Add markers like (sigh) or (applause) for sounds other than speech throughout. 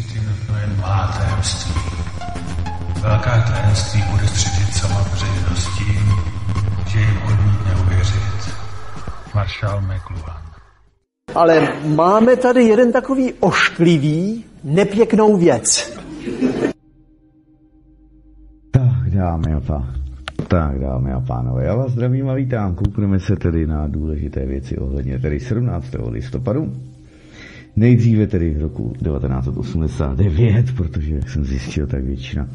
City nutno jen má tajemství. Velká tajemství bude středit sama veřejnost tím, že jim odmítne uvěřit. Maršál McLuhan. Ale máme tady jeden takový ošklivý, nepěknou věc. Tak, dámy a pánové. Tak, dámy a pánové, já vás zdravím a vítám. Koukneme se tedy na důležité věci ohledně tedy 17. listopadu. Nejdříve tedy roku 1989, protože, jak jsem zjistil, tak většina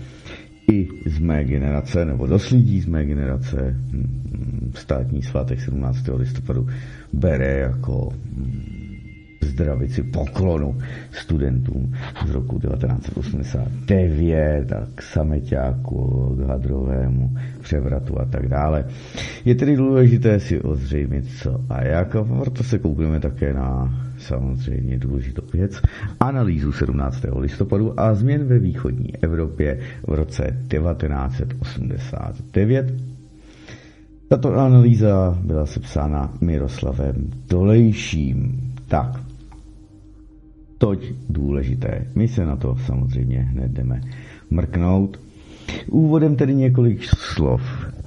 i z mé generace, nebo dost lidí z mé generace, hm, státní svátek 17. listopadu bere jako hm, zdravici poklonu studentům z roku 1989 a k sameťáku, k hadrovému převratu a tak dále. Je tedy důležité si ozřejmit co a jak a proto se koukneme také na samozřejmě důležitou věc, analýzu 17. listopadu a změn ve východní Evropě v roce 1989. Tato analýza byla sepsána Miroslavem Dolejším. Tak, toť důležité. My se na to samozřejmě hned jdeme mrknout. Úvodem tedy několik slov.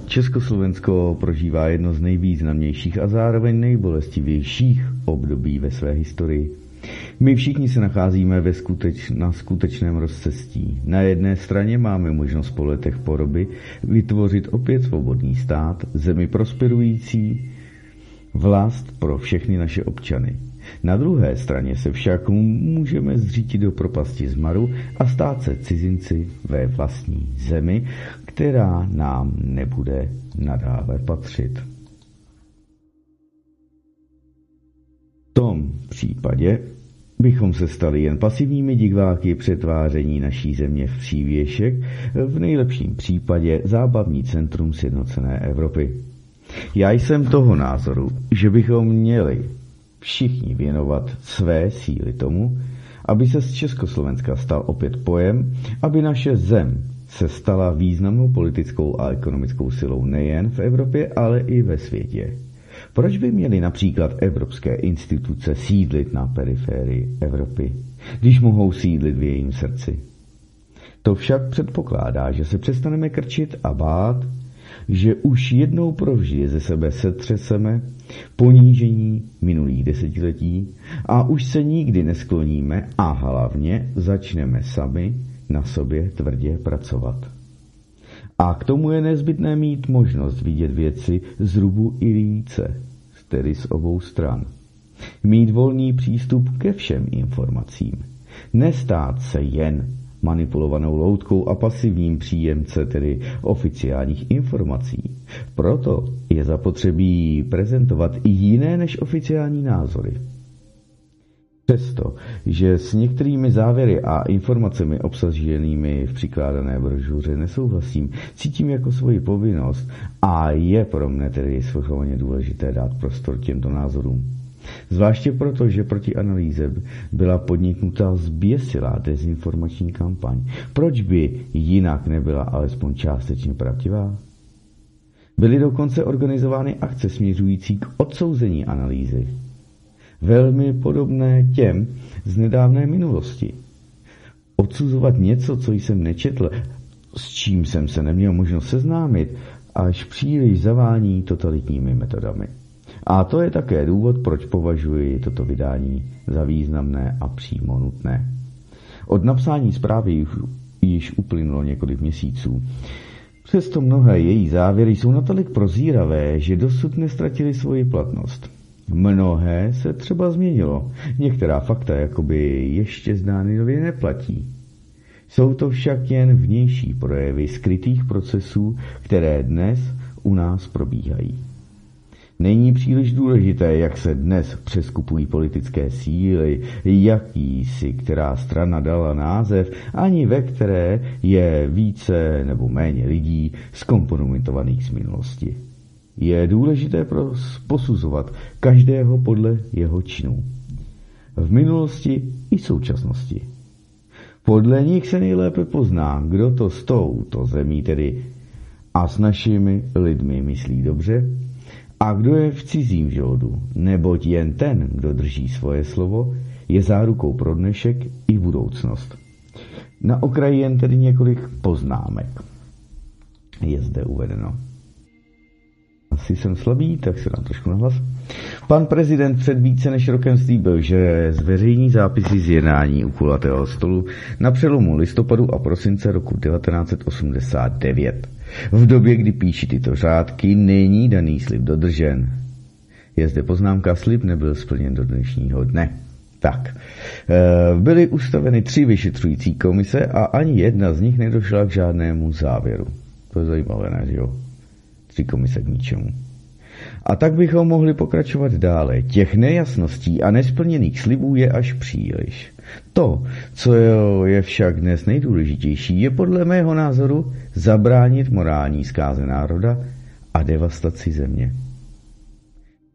Československo prožívá jedno z nejvýznamnějších a zároveň nejbolestivějších období ve své historii. My všichni se nacházíme ve skuteč, na skutečném rozcestí. Na jedné straně máme možnost po letech poroby vytvořit opět svobodný stát, zemi prosperující, vlast pro všechny naše občany. Na druhé straně se však můžeme zřítit do propasti zmaru a stát se cizinci ve vlastní zemi, která nám nebude nadále patřit. V tom případě bychom se stali jen pasivními diváky přetváření naší země v přívěšek, v nejlepším případě zábavní centrum sjednocené Evropy. Já jsem toho názoru, že bychom měli všichni věnovat své síly tomu, aby se z Československa stal opět pojem, aby naše zem se stala významnou politickou a ekonomickou silou nejen v Evropě, ale i ve světě. Proč by měly například evropské instituce sídlit na periférii Evropy, když mohou sídlit v jejím srdci? To však předpokládá, že se přestaneme krčit a bát, že už jednou provždy ze sebe setřeseme ponížení minulých desetiletí a už se nikdy neskloníme a hlavně začneme sami na sobě tvrdě pracovat. A k tomu je nezbytné mít možnost vidět věci z i více, tedy z obou stran. Mít volný přístup ke všem informacím. Nestát se jen manipulovanou loutkou a pasivním příjemce, tedy oficiálních informací. Proto je zapotřebí prezentovat i jiné než oficiální názory. Přesto, že s některými závěry a informacemi obsaženými v přikládané brožuře nesouhlasím, cítím jako svoji povinnost a je pro mne tedy svrchovaně důležité dát prostor těmto názorům. Zvláště proto, že proti analýze byla podniknuta zběsilá dezinformační kampaň. Proč by jinak nebyla alespoň částečně pravdivá? Byly dokonce organizovány akce směřující k odsouzení analýzy. Velmi podobné těm z nedávné minulosti. Odsuzovat něco, co jsem nečetl, s čím jsem se neměl možnost seznámit, až příliš zavání totalitními metodami. A to je také důvod, proč považuji toto vydání za významné a přímo nutné. Od napsání zprávy již uplynulo několik měsíců. Přesto mnohé její závěry jsou natolik prozíravé, že dosud nestratily svoji platnost. Mnohé se třeba změnilo. Některá fakta jakoby ještě zdánlivě neplatí. Jsou to však jen vnější projevy skrytých procesů, které dnes u nás probíhají. Není příliš důležité, jak se dnes přeskupují politické síly, jaký si která strana dala název, ani ve které je více nebo méně lidí zkompromitovaných z minulosti. Je důležité posuzovat každého podle jeho činů. V minulosti i současnosti. Podle nich se nejlépe pozná, kdo to s touto zemí tedy a s našimi lidmi myslí dobře a kdo je v cizím žoldu, neboť jen ten, kdo drží svoje slovo, je zárukou pro dnešek i budoucnost. Na okraji jen tedy několik poznámek. Je zde uvedeno. Asi jsem slabý, tak se dám trošku nahlas. Pan prezident před více než rokem slíbil, že zveřejní zápisy z jednání u kulatého stolu na přelomu listopadu a prosince roku 1989. V době, kdy píší tyto řádky, není daný slib dodržen. Je zde poznámka, slib nebyl splněn do dnešního dne. Tak, eh, byly ustaveny tři vyšetřující komise a ani jedna z nich nedošla k žádnému závěru. To je zajímavé, ne, že jo? Tři komise k ničemu. A tak bychom mohli pokračovat dále. Těch nejasností a nesplněných slibů je až příliš. To, co je však dnes nejdůležitější, je podle mého názoru zabránit morální zkáze národa a devastaci země.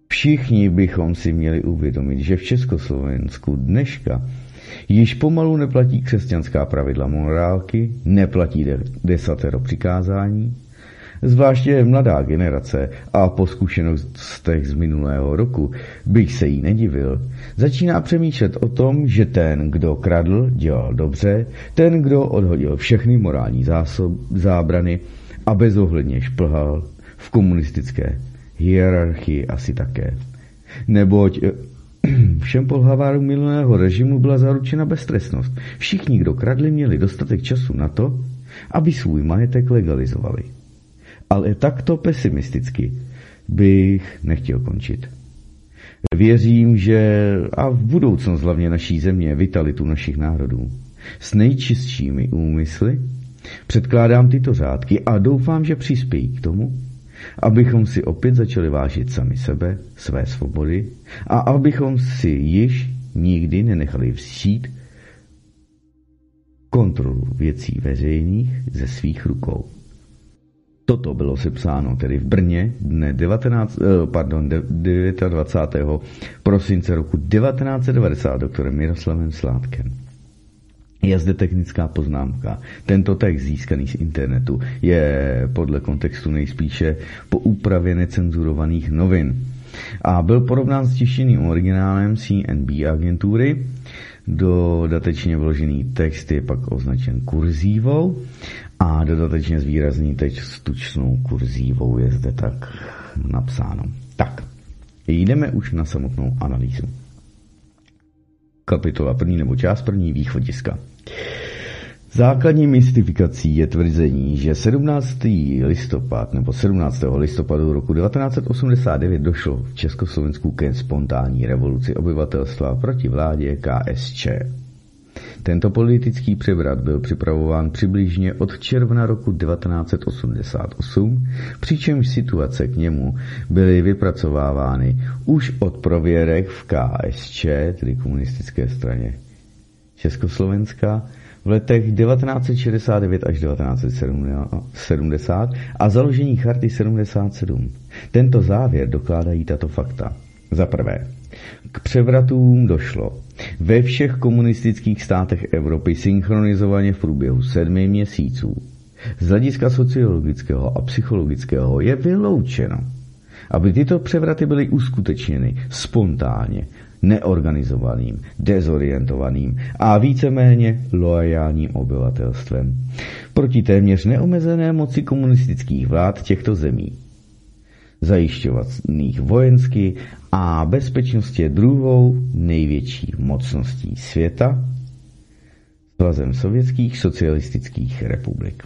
Všichni bychom si měli uvědomit, že v Československu dneška již pomalu neplatí křesťanská pravidla morálky, neplatí desatero přikázání, zvláště mladá generace a po zkušenostech z minulého roku bych se jí nedivil, začíná přemýšlet o tom, že ten, kdo kradl, dělal dobře, ten, kdo odhodil všechny morální zásob, zábrany a bezohledně šplhal v komunistické hierarchii asi také. Neboť eh, (clears throat) všem polhavárům minulého režimu byla zaručena beztrestnost. Všichni, kdo kradli, měli dostatek času na to, aby svůj majetek legalizovali. Ale takto pesimisticky bych nechtěl končit. Věřím, že a v budoucnost hlavně naší země, vitalitu našich národů, s nejčistšími úmysly předkládám tyto řádky a doufám, že přispějí k tomu, abychom si opět začali vážit sami sebe, své svobody a abychom si již nikdy nenechali vzít kontrolu věcí veřejných ze svých rukou. Toto bylo sepsáno tedy v Brně dne 19, eh, pardon, 29. prosince roku 1990 doktorem Miroslavem Sládkem. Je zde technická poznámka. Tento text získaný z internetu je podle kontextu nejspíše po úpravě necenzurovaných novin a byl porovnán s tištěným originálem CNB agentury. Dodatečně vložený text je pak označen kurzívou a dodatečně zvýrazný text tučnou kurzívou je zde tak napsáno. Tak, jdeme už na samotnou analýzu. Kapitola první nebo část první východiska. Základní mystifikací je tvrzení, že 17. listopad nebo 17. listopadu roku 1989 došlo v Československu ke spontánní revoluci obyvatelstva proti vládě KSČ. Tento politický převrat byl připravován přibližně od června roku 1988, přičemž situace k němu byly vypracovávány už od prověrek v KSČ, tedy komunistické straně Československa, v letech 1969 až 1970 a založení charty 77. Tento závěr dokládají tato fakta. Za prvé, k převratům došlo ve všech komunistických státech Evropy synchronizovaně v průběhu sedmi měsíců. Z hlediska sociologického a psychologického je vyloučeno, aby tyto převraty byly uskutečněny spontánně, neorganizovaným, dezorientovaným a víceméně loajálním obyvatelstvem proti téměř neomezené moci komunistických vlád těchto zemí zajišťovaných vojensky a bezpečnost je druhou největší mocností světa, svazem sovětských socialistických republik.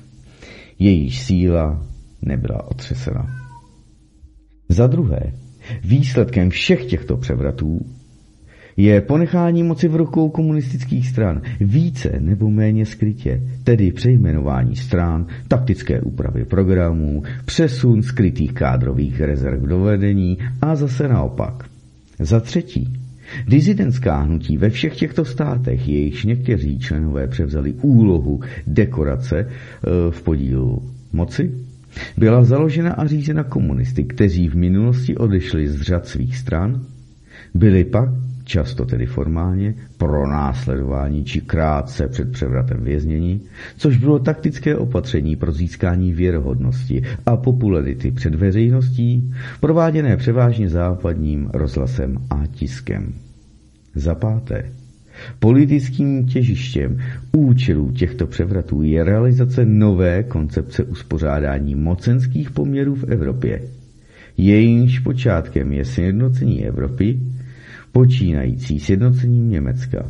Jejíž síla nebyla otřesena. Za druhé, výsledkem všech těchto převratů je ponechání moci v rukou komunistických stran více nebo méně skrytě, tedy přejmenování stran, taktické úpravy programů, přesun skrytých kádrových rezerv do vedení a zase naopak. Za třetí, Dizidentská hnutí ve všech těchto státech, jejichž někteří členové převzali úlohu dekorace e, v podílu moci, byla založena a řízena komunisty, kteří v minulosti odešli z řad svých stran, byli pak často tedy formálně, pro následování či krátce před převratem věznění, což bylo taktické opatření pro získání věrohodnosti a popularity před veřejností, prováděné převážně západním rozhlasem a tiskem. Za páté, Politickým těžištěm účelů těchto převratů je realizace nové koncepce uspořádání mocenských poměrů v Evropě. Jejímž počátkem je sjednocení Evropy, počínající sjednocením Německa.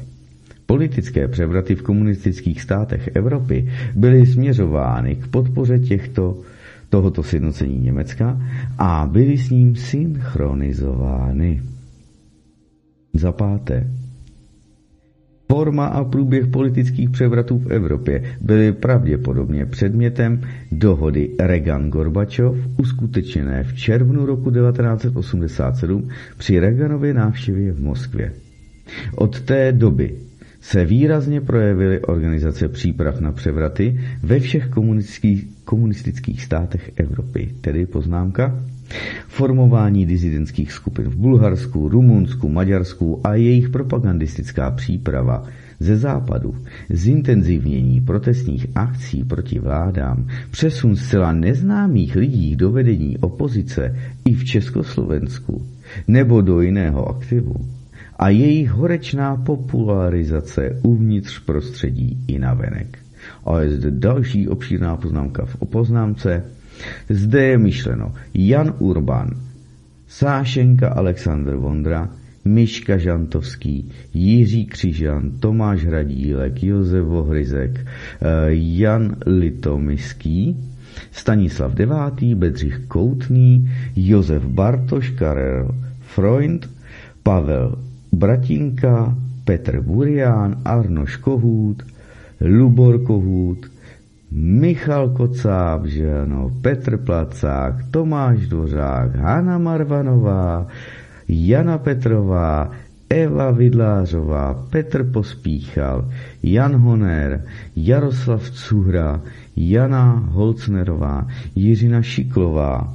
Politické převraty v komunistických státech Evropy byly směřovány k podpoře těchto, tohoto sjednocení Německa a byly s ním synchronizovány. Za páté, Forma a průběh politických převratů v Evropě byly pravděpodobně předmětem dohody Reagan-Gorbačov uskutečené v červnu roku 1987 při Reaganově návštěvě v Moskvě. Od té doby se výrazně projevily organizace příprav na převraty ve všech komunistických, komunistických státech Evropy, tedy poznámka Formování dizidentských skupin v Bulharsku, Rumunsku, Maďarsku a jejich propagandistická příprava ze západu, zintenzivnění protestních akcí proti vládám, přesun zcela neznámých lidí do vedení opozice i v Československu nebo do jiného aktivu a jejich horečná popularizace uvnitř prostředí i navenek. A je zde další obšírná poznámka v opoznámce – zde je myšleno Jan Urban, Sášenka Aleksandr Vondra, Miška Žantovský, Jiří Křižan, Tomáš Hradílek, Josef Vohryzek, eh, Jan Litomiský, Stanislav IX., Bedřich Koutný, Josef Bartoš, Karel Freund, Pavel Bratinka, Petr Burián, Arnoš Kohút, Lubor Kohút, Michal Kocáb, že ano, Petr Placák, Tomáš Dvořák, Hanna Marvanová, Jana Petrová, Eva Vidlářová, Petr Pospíchal, Jan Honer, Jaroslav Cuhra, Jana Holcnerová, Jiřina Šiklová,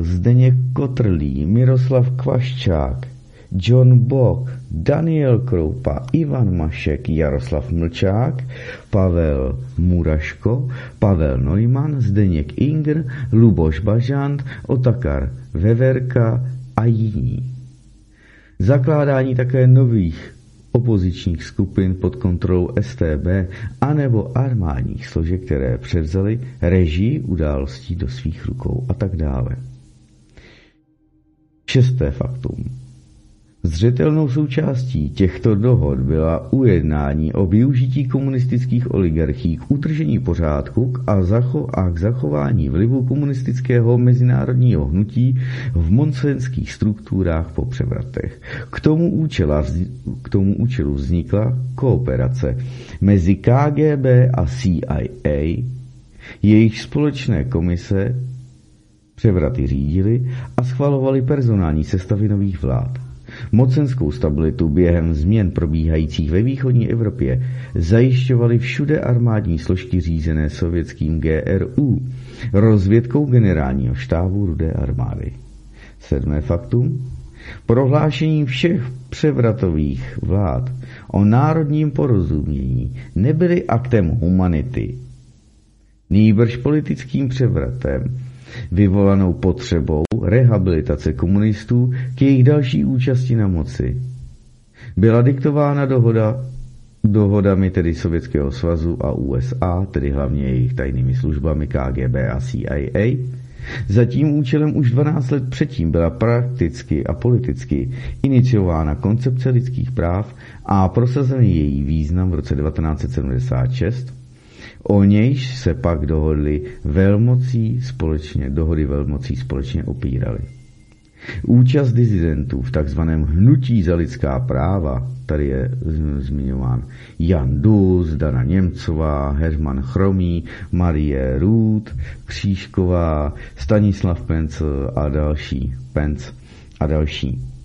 Zdeněk Kotrlí, Miroslav Kvaščák, John Bock, Daniel Kroupa, Ivan Mašek, Jaroslav Mlčák, Pavel Muraško, Pavel Neumann, Zdeněk Ingr, Luboš Bažant, Otakar Veverka a jiní. Zakládání také nových opozičních skupin pod kontrolou STB anebo armádních složek, které převzaly režii událostí do svých rukou a tak dále. Šesté faktum. Zřetelnou součástí těchto dohod byla ujednání o využití komunistických oligarchí k utržení pořádku a, k zachování vlivu komunistického mezinárodního hnutí v monsenských strukturách po převratech. K tomu, účela, k tomu účelu vznikla kooperace mezi KGB a CIA, jejich společné komise převraty řídili a schvalovali personální sestavy nových vlád. Mocenskou stabilitu během změn probíhajících ve východní Evropě zajišťovaly všude armádní složky řízené sovětským GRU, rozvědkou generálního štábu Rudé armády. Sedmé faktum. Prohlášení všech převratových vlád o národním porozumění nebyly aktem humanity, nýbrž politickým převratem, vyvolanou potřebou rehabilitace komunistů k jejich další účasti na moci. Byla diktována dohoda dohodami tedy Sovětského svazu a USA, tedy hlavně jejich tajnými službami KGB a CIA. Za tím účelem už 12 let předtím byla prakticky a politicky iniciována koncepce lidských práv a prosazený její význam v roce 1976 O nějž se pak dohodli velmocí společně, dohody velmocí společně opírali. Účast dizidentů v takzvaném hnutí za lidská práva, tady je zmiňován Jan Dus, Dana Němcová, Herman Chromý, Marie Ruth, Křížková, Stanislav Pence a další. Pence a další.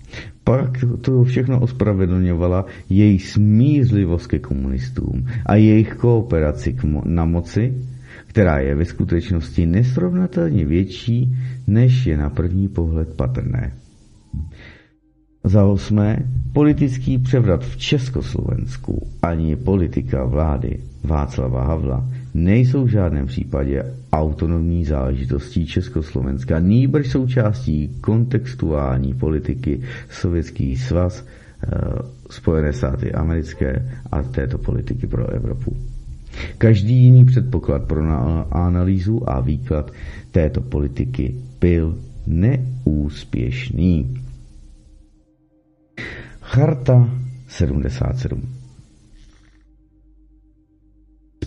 Pak to všechno ospravedlňovala jejich smířlivost ke komunistům a jejich kooperaci na moci, která je ve skutečnosti nesrovnatelně větší, než je na první pohled patrné. Za osmé, politický převrat v Československu ani politika vlády Václava Havla nejsou v žádném případě autonomní záležitostí Československa, nýbrž součástí kontextuální politiky Sovětský svaz Spojené státy americké a této politiky pro Evropu. Každý jiný předpoklad pro analýzu a výklad této politiky byl neúspěšný. Charta 77 z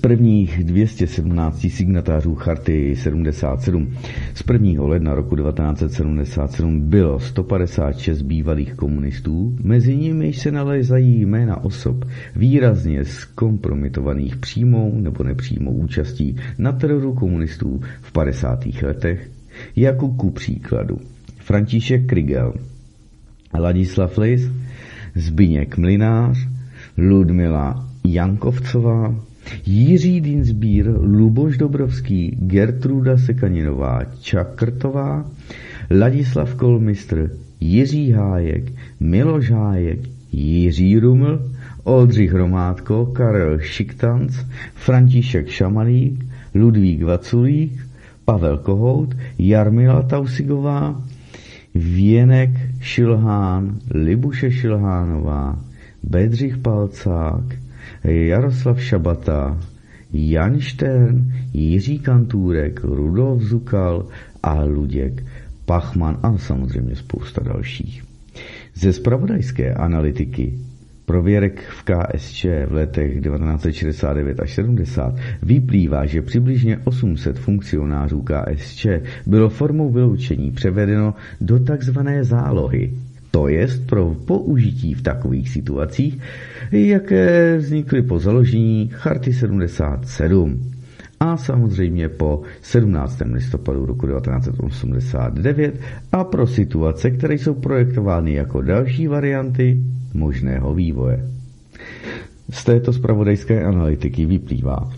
prvních 217 signatářů Charty 77 z 1. ledna roku 1977 bylo 156 bývalých komunistů, mezi nimi se nalézají jména osob výrazně zkompromitovaných přímou nebo nepřímou účastí na teroru komunistů v 50. letech, jako ku příkladu František Krigel, Ladislav Lis, Zbyněk Mlinář, Ludmila Jankovcová, Jiří Dinsbír, Luboš Dobrovský, Gertruda Sekaninová, Čakrtová, Ladislav Kolmistr, Jiří Hájek, Miloš Hájek, Jiří Ruml, Oldřich Hromádko, Karel Šiktanc, František Šamalík, Ludvík Vaculík, Pavel Kohout, Jarmila Tausigová, Věnek Šilhán, Libuše Šilhánová, Bedřich Palcák, Jaroslav Šabata, Jan Štern, Jiří Kantůrek, Rudolf Zukal a Luděk Pachman a samozřejmě spousta dalších. Ze spravodajské analytiky prověrek v KSČ v letech 1969 až 70 vyplývá, že přibližně 800 funkcionářů KSČ bylo formou vyloučení převedeno do takzvané zálohy, to jest pro použití v takových situacích, jaké vznikly po založení Charty 77 a samozřejmě po 17. listopadu roku 1989 a pro situace, které jsou projektovány jako další varianty možného vývoje. Z této spravodajské analytiky vyplývá,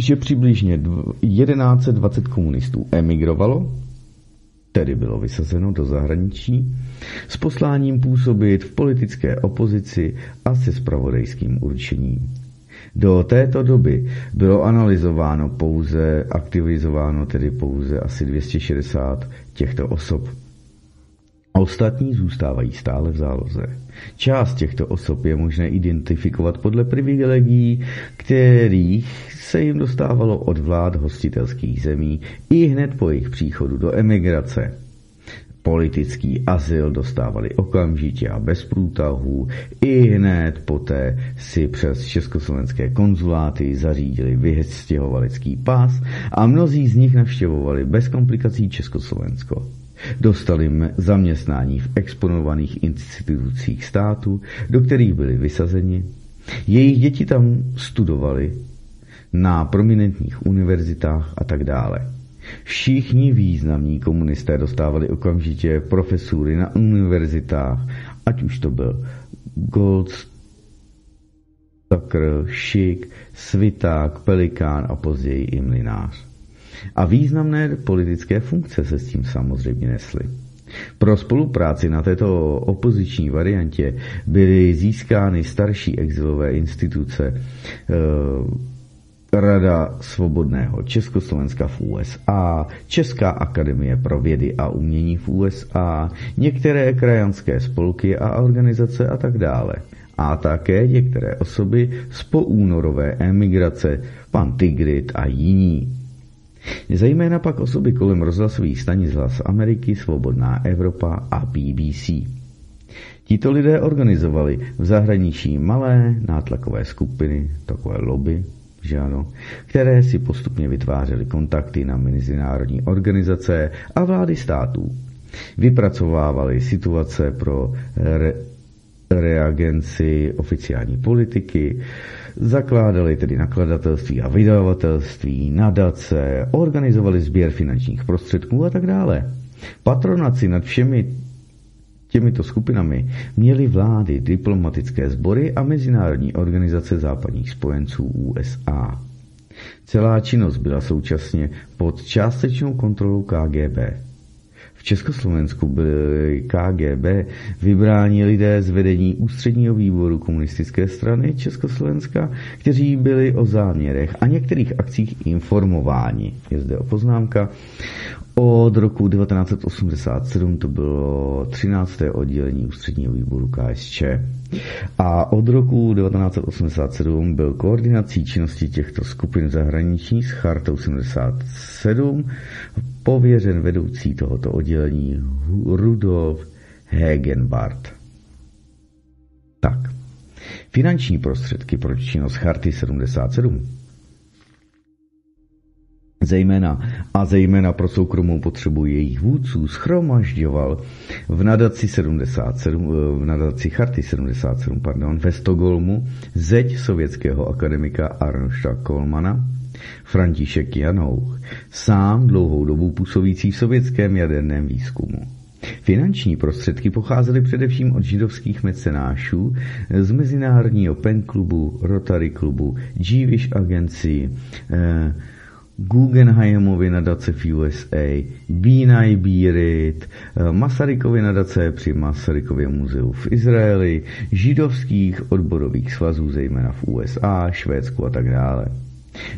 že přibližně 1120 komunistů emigrovalo, tedy bylo vysazeno do zahraničí, s posláním působit v politické opozici a se spravodajským určením. Do této doby bylo analyzováno pouze, aktivizováno tedy pouze asi 260 těchto osob. Ostatní zůstávají stále v záloze. Část těchto osob je možné identifikovat podle privilegií, kterých se jim dostávalo od vlád hostitelských zemí i hned po jejich příchodu do emigrace. Politický azyl dostávali okamžitě a bez průtahů. I hned poté si přes československé konzuláty zařídili vystěhovalecký pás a mnozí z nich navštěvovali bez komplikací Československo. Dostali zaměstnání v exponovaných institucích státu, do kterých byli vysazeni. Jejich děti tam studovali na prominentních univerzitách a tak dále. Všichni významní komunisté dostávali okamžitě profesury na univerzitách, ať už to byl Gold, Tucker, Šik, Sviták, Pelikán a později i Mlinář. A významné politické funkce se s tím samozřejmě nesly. Pro spolupráci na této opoziční variantě byly získány starší exilové instituce, eh, Rada svobodného Československa v USA, Česká akademie pro vědy a umění v USA, některé krajanské spolky a organizace a tak dále. A také některé osoby z poúnorové emigrace, pan Tigrit a jiní. Zejména pak osoby kolem rozhlasových stanic Hlas Ameriky, Svobodná Evropa a BBC. Tito lidé organizovali v zahraničí malé nátlakové skupiny, takové lobby, že ano, které si postupně vytvářely kontakty na mezinárodní organizace a vlády států. Vypracovávali situace pro re- reagenci oficiální politiky, zakládali tedy nakladatelství a vydavatelství, nadace, organizovali sběr finančních prostředků a tak dále. Patronaci nad všemi těmito skupinami měly vlády, diplomatické sbory a mezinárodní organizace západních spojenců USA. Celá činnost byla současně pod částečnou kontrolou KGB. V Československu byly KGB vybráni lidé z vedení ústředního výboru komunistické strany Československa, kteří byli o záměrech a některých akcích informováni. Je zde o poznámka Od roku 1987 to bylo 13. oddělení ústředního výboru KSČ. A od roku 1987 byl koordinací činnosti těchto skupin zahraničí s Chartou 77 pověřen vedoucí tohoto oddělení Rudolf Hegenbart. Tak, finanční prostředky pro činnost Charty 77 zejména a zejména pro soukromou potřebu jejich vůdců schromažďoval v nadaci 77, v nadaci Charty 77 pardon, ve Stokholmu zeď sovětského akademika Arnošta Kolmana, František Janouch, sám dlouhou dobu působící v sovětském jaderném výzkumu. Finanční prostředky pocházely především od židovských mecenášů z Mezinárodního PEN klubu, Rotary klubu, Jewish Agency, eh, Guggenheimovy nadace v USA, Bínaj Bírit, eh, Masarykovy nadace při Masarykově muzeu v Izraeli, židovských odborových svazů, zejména v USA, Švédsku a tak dále.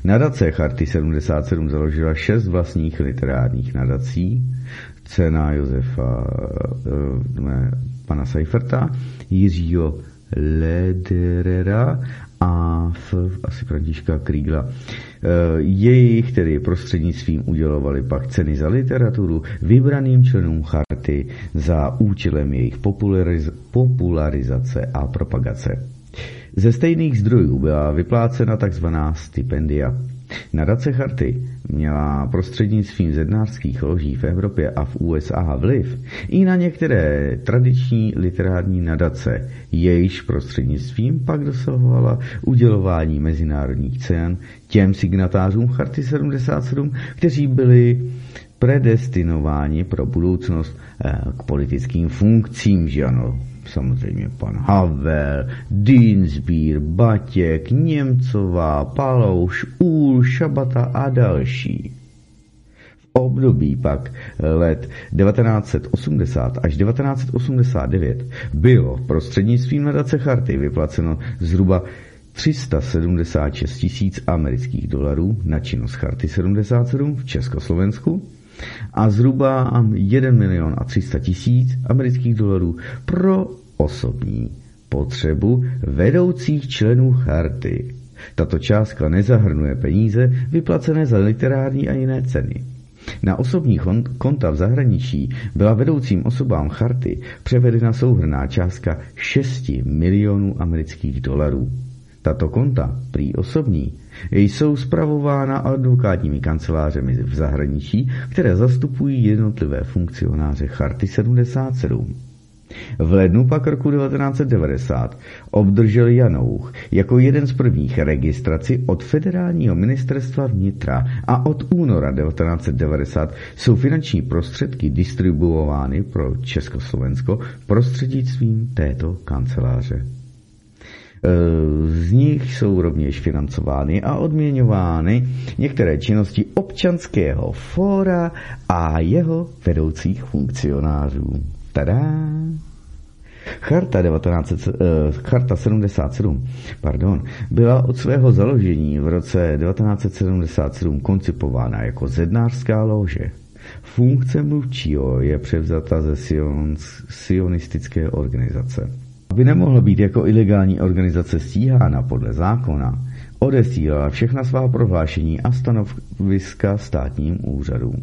Nadace Charty 77 založila šest vlastních literárních nadací, cena Josefa ne, pana Seiferta, Jiřího Lederera a v, asi Františka Krígla. Eh, jejich, tedy prostřednictvím udělovali pak ceny za literaturu vybraným členům charty za účelem jejich populariz- popularizace a propagace. Ze stejných zdrojů byla vyplácena tzv. stipendia. Nadace Charty měla prostřednictvím zednářských loží v Evropě a v USA vliv i na některé tradiční literární nadace, jejíž prostřednictvím pak dosahovala udělování mezinárodních cen těm signatářům Charty 77, kteří byli predestinováni pro budoucnost eh, k politickým funkcím, že ano, samozřejmě pan Havel, Dinsbír, Batěk, Němcová, Palouš, Úl, Šabata a další. V období pak let 1980 až 1989 bylo prostřednictvím nadace Charty vyplaceno zhruba 376 tisíc amerických dolarů na činnost Charty 77 v Československu a zhruba 1 milion a 300 tisíc amerických dolarů pro osobní potřebu vedoucích členů charty. Tato částka nezahrnuje peníze vyplacené za literární a jiné ceny. Na osobní konta v zahraničí byla vedoucím osobám charty převedena souhrná částka 6 milionů amerických dolarů. Tato konta, prý osobní, jsou spravována advokátními kancelářemi v zahraničí, které zastupují jednotlivé funkcionáře Charty 77. V lednu pak roku 1990 obdržel Janouch jako jeden z prvních registraci od federálního ministerstva vnitra a od února 1990 jsou finanční prostředky distribuovány pro Československo prostřednictvím této kanceláře. Z nich jsou rovněž financovány a odměňovány některé činnosti občanského fóra a jeho vedoucích funkcionářů. Tada! Charta, 19, uh, Charta 77 pardon, byla od svého založení v roce 1977 koncipována jako zednářská lože. Funkce mluvčího je převzata ze sionistické organizace. Aby nemohla být jako ilegální organizace stíhána podle zákona, odesílala všechna svá prohlášení a stanoviska státním úřadům.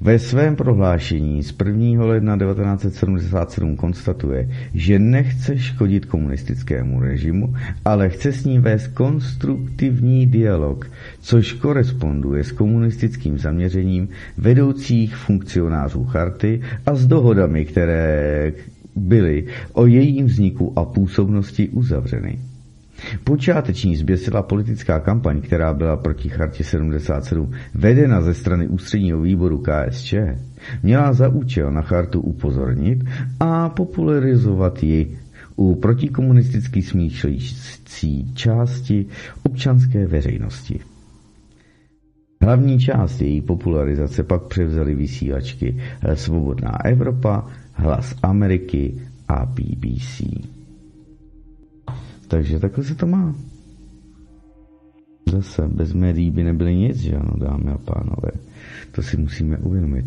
Ve svém prohlášení z 1. ledna 1977 konstatuje, že nechce škodit komunistickému režimu, ale chce s ním vést konstruktivní dialog, což koresponduje s komunistickým zaměřením vedoucích funkcionářů charty a s dohodami, které byly o jejím vzniku a působnosti uzavřeny. Počáteční zběsila politická kampaň, která byla proti chartě 77 vedena ze strany ústředního výboru KSČ, měla za účel na chartu upozornit a popularizovat ji u protikomunisticky smýšlející části občanské veřejnosti. Hlavní část její popularizace pak převzaly vysílačky Svobodná Evropa, Hlas Ameriky a BBC. Takže takhle se to má. Zase bez médií by nebyly nic, že ano, dámy a pánové. To si musíme uvědomit.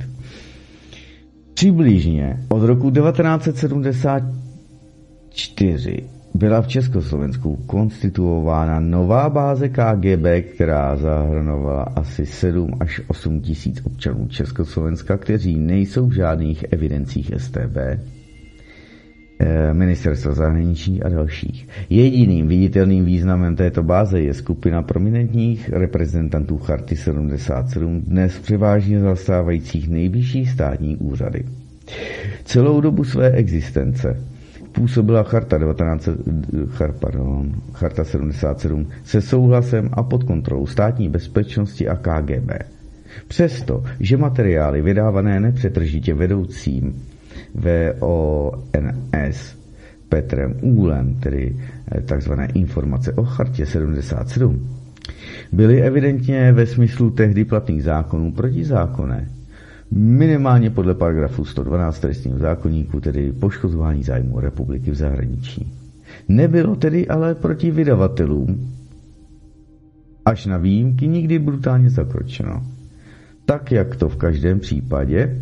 Přibližně od roku 1974 byla v Československu konstituována nová báze KGB, která zahrnovala asi 7 až 8 tisíc občanů Československa, kteří nejsou v žádných evidencích STB, eh, ministerstva zahraničí a dalších. Jediným viditelným významem této báze je skupina prominentních reprezentantů Charty 77, dnes převážně zastávajících nejvyšší státní úřady. Celou dobu své existence působila charta, 19, char, pardon, charta 77 se souhlasem a pod kontrolou státní bezpečnosti a KGB. Přesto, že materiály vydávané nepřetržitě vedoucím VONS Petrem Úlem, tedy eh, takzvané informace o chartě 77, byly evidentně ve smyslu tehdy platných zákonů protizákonné minimálně podle paragrafu 112 trestního zákonníku, tedy poškozování zájmu republiky v zahraničí. Nebylo tedy ale proti vydavatelům, až na výjimky nikdy brutálně zakročeno. Tak, jak to v každém případě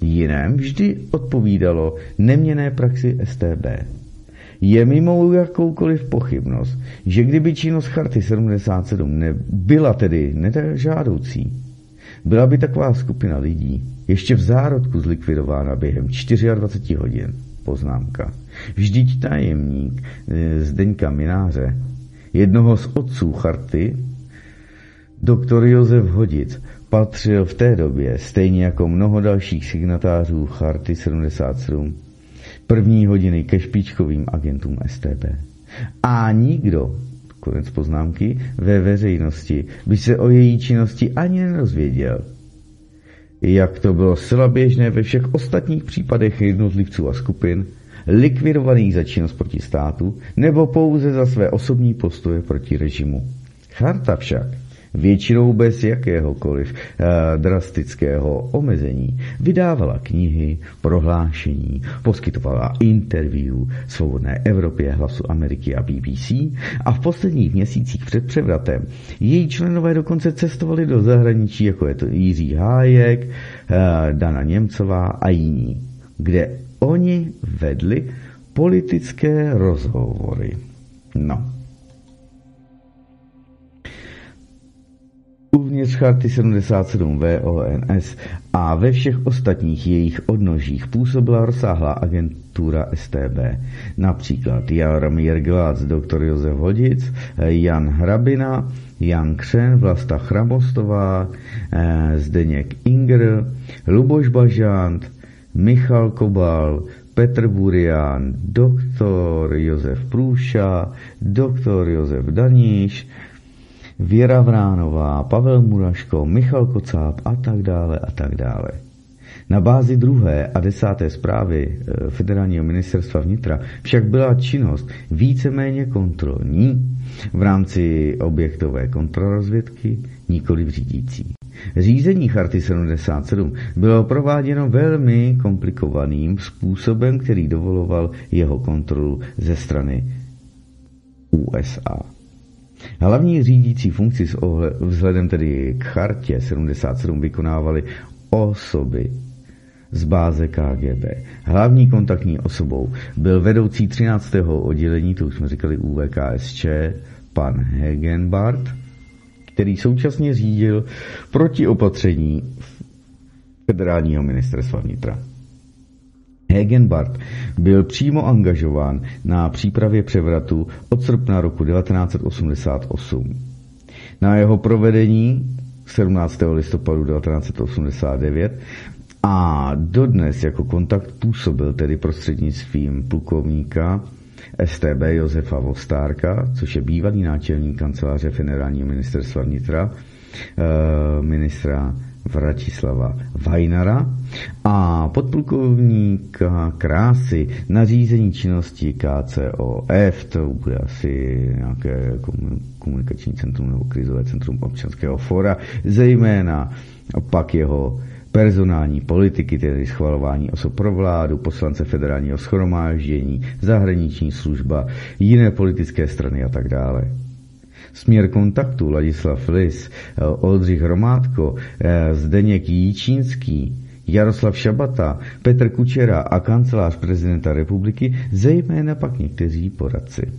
jiném vždy odpovídalo neměné praxi STB. Je mimo jakoukoliv pochybnost, že kdyby činnost Charty 77 nebyla tedy nežádoucí, byla by taková skupina lidí ještě v zárodku zlikvidována během 24 hodin. Poznámka. Vždyť tajemník e, Zdeňka Mináře, jednoho z otců charty, doktor Josef Hodic, patřil v té době, stejně jako mnoho dalších signatářů charty 77, první hodiny ke špičkovým agentům STB. A nikdo, konec poznámky, ve veřejnosti by se o její činnosti ani nedozvěděl jak to bylo zcela běžné ve všech ostatních případech jednotlivců a skupin, likvidovaných za činnost proti státu nebo pouze za své osobní postoje proti režimu. Charta však většinou bez jakéhokoliv eh, drastického omezení. Vydávala knihy, prohlášení, poskytovala interview Svobodné Evropě, Hlasu Ameriky a BBC a v posledních měsících před převratem její členové dokonce cestovali do zahraničí, jako je to Jiří Hájek, eh, Dana Němcová a jiní, kde oni vedli politické rozhovory. No, Uvnitř charty 77 VONS a ve všech ostatních jejich odnožích působila rozsáhlá agentura STB, například Jaromír Glác, dr. Josef Hodic, Jan Hrabina, Jan Křen, Vlasta Chramostová, eh, Zdeněk Inger, Luboš Bažant, Michal Kobal, Petr Burian, doktor Josef Průša, doktor Josef Daníš, Věra Vránová, Pavel Muraško, Michal Kocáb a tak dále a tak dále. Na bázi druhé a desáté zprávy eh, Federálního ministerstva vnitra však byla činnost víceméně kontrolní v rámci objektové kontrolrozvědky, nikoli v řídící. Řízení Charty 77 bylo prováděno velmi komplikovaným způsobem, který dovoloval jeho kontrolu ze strany USA. Hlavní řídící funkci vzhledem tedy k chartě 77 vykonávaly osoby z báze KGB. Hlavní kontaktní osobou byl vedoucí 13. oddělení, to už jsme říkali UVKSČ, pan Hegenbart, který současně řídil protiopatření federálního ministerstva vnitra. Hegenbart byl přímo angažován na přípravě převratu od srpna roku 1988. Na jeho provedení 17. listopadu 1989 a dodnes jako kontakt působil tedy prostřednictvím plukovníka STB Josefa Vostárka, což je bývalý náčelník kanceláře federálního ministerstva vnitra, eh, ministra Vratislava Vajnara a podplukovníka krásy nařízení činnosti KCOF, to bude asi nějaké komunikační centrum nebo krizové centrum občanského fora, zejména pak jeho personální politiky, tedy schvalování osob pro vládu, poslance federálního schromáždění, zahraniční služba, jiné politické strany a tak dále. Směr kontaktu Ladislav Lis, Oldřich Romátko, Zdeněk Jíčínský, Jaroslav Šabata, Petr Kučera a kancelář prezidenta republiky, zejména pak někteří poradci.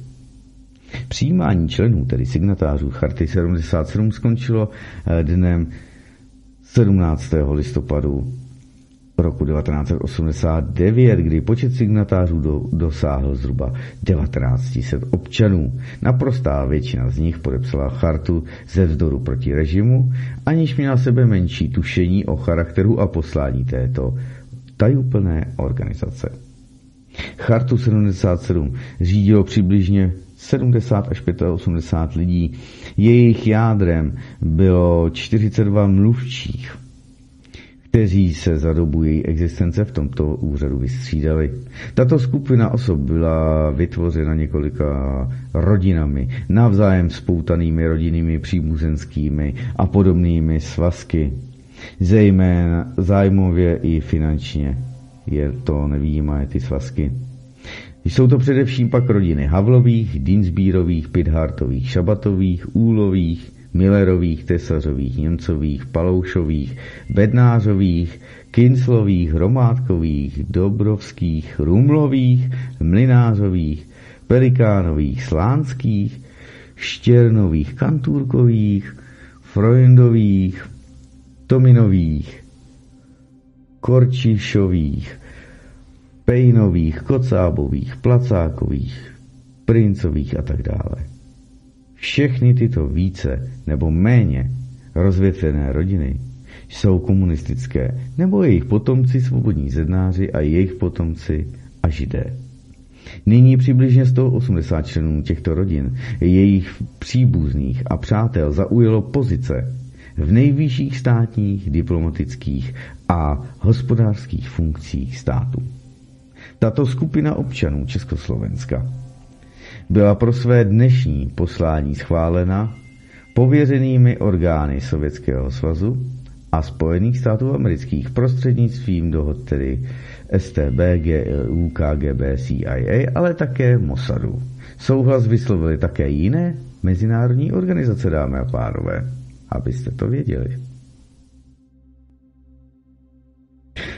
Přijímání členů, tedy signatářů Charty 77, skončilo dnem 17. listopadu roku 1989, kdy počet signatářů do, dosáhl zhruba 1900 občanů. Naprostá většina z nich podepsala chartu ze vzdoru proti režimu, aniž měla sebe menší tušení o charakteru a poslání této tajuplné organizace. Chartu 77 řídilo přibližně 70 až 85 lidí. Jejich jádrem bylo 42 mluvčích kteří se za dobu její existence v tomto úřadu vystřídali. Tato skupina osob byla vytvořena několika rodinami, navzájem spoutanými rodinnými příbuzenskými a podobnými svazky, zejména zájmově i finančně. Je to nevýjímavé ty svazky. Jsou to především pak rodiny Havlových, Dinsbírových, Pidhartových, Šabatových, Úlových, Millerových, Tesařových, Němcových, Paloušových, Bednářových, Kinclových, Hromádkových, Dobrovských, Rumlových, Mlinářových, Pelikánových, Slánských, Štěrnových, Kantůrkových, Freundových, Tominových, Korčišových, Pejnových, Kocábových, Placákových, Princových a tak dále. Všechny tyto více nebo méně rozvětvené rodiny jsou komunistické, nebo jejich potomci svobodní zednáři a jejich potomci a židé. Nyní přibližně 180 členů těchto rodin, jejich příbuzných a přátel zaujalo pozice v nejvyšších státních, diplomatických a hospodářských funkcích státu. Tato skupina občanů Československa byla pro své dnešní poslání schválena pověřenými orgány Sovětského svazu a Spojených států amerických prostřednictvím dohod tedy STB, GLU, KGB, CIA, ale také Mossadu. Souhlas vyslovili také jiné mezinárodní organizace, dámy a pánové, abyste to věděli.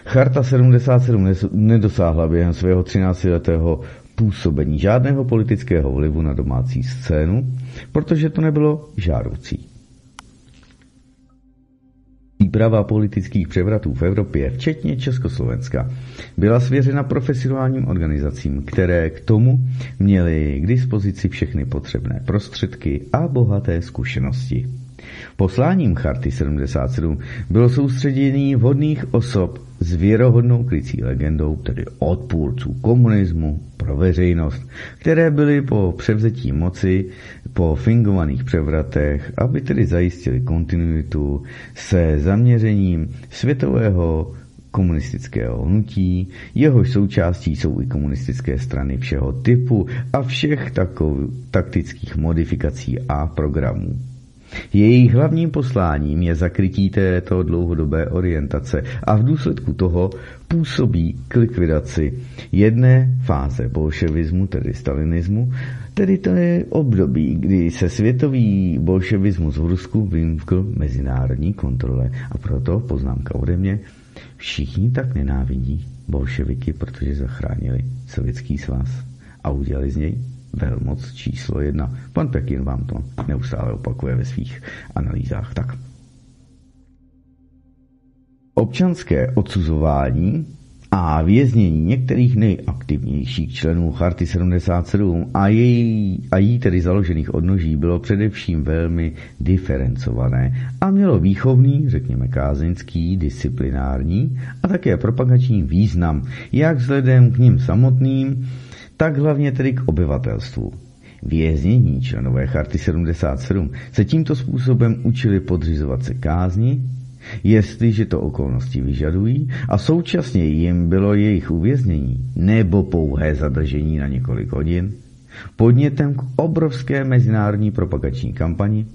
Charta 77 nedosáhla během svého 13-letého působení žádného politického vlivu na domácí scénu, protože to nebylo žádoucí. Příprava politických převratů v Evropě, včetně Československa, byla svěřena profesionálním organizacím, které k tomu měly k dispozici všechny potřebné prostředky a bohaté zkušenosti. Posláním Charty 77 bylo soustředění vhodných osob s věrohodnou krycí legendou, tedy odpůrců komunismu pro veřejnost, které byly po převzetí moci po fingovaných převratech, aby tedy zajistili kontinuitu se zaměřením světového komunistického hnutí, jehož součástí jsou i komunistické strany všeho typu a všech takových taktických modifikací a programů. Jejich hlavním posláním je zakrytí této dlouhodobé orientace a v důsledku toho působí k likvidaci jedné fáze bolševismu, tedy stalinismu, tedy to je období, kdy se světový bolševismus v Rusku vymkl mezinárodní kontrole. A proto poznámka ode mě, všichni tak nenávidí bolševiky, protože zachránili sovětský svaz a udělali z něj velmoc číslo jedna. Pan Pekin vám to neustále opakuje ve svých analýzách. Tak. Občanské odsuzování a věznění některých nejaktivnějších členů Charty 77 a, její, a jí tedy založených odnoží bylo především velmi diferencované a mělo výchovný, řekněme kázeňský, disciplinární a také propagační význam, jak vzhledem k ním samotným, tak hlavně tedy k obyvatelstvu. Věznění členové Charty 77 se tímto způsobem učili podřizovat se kázni, jestliže to okolnosti vyžadují, a současně jim bylo jejich uvěznění nebo pouhé zadržení na několik hodin podnětem k obrovské mezinárodní propagační kampani,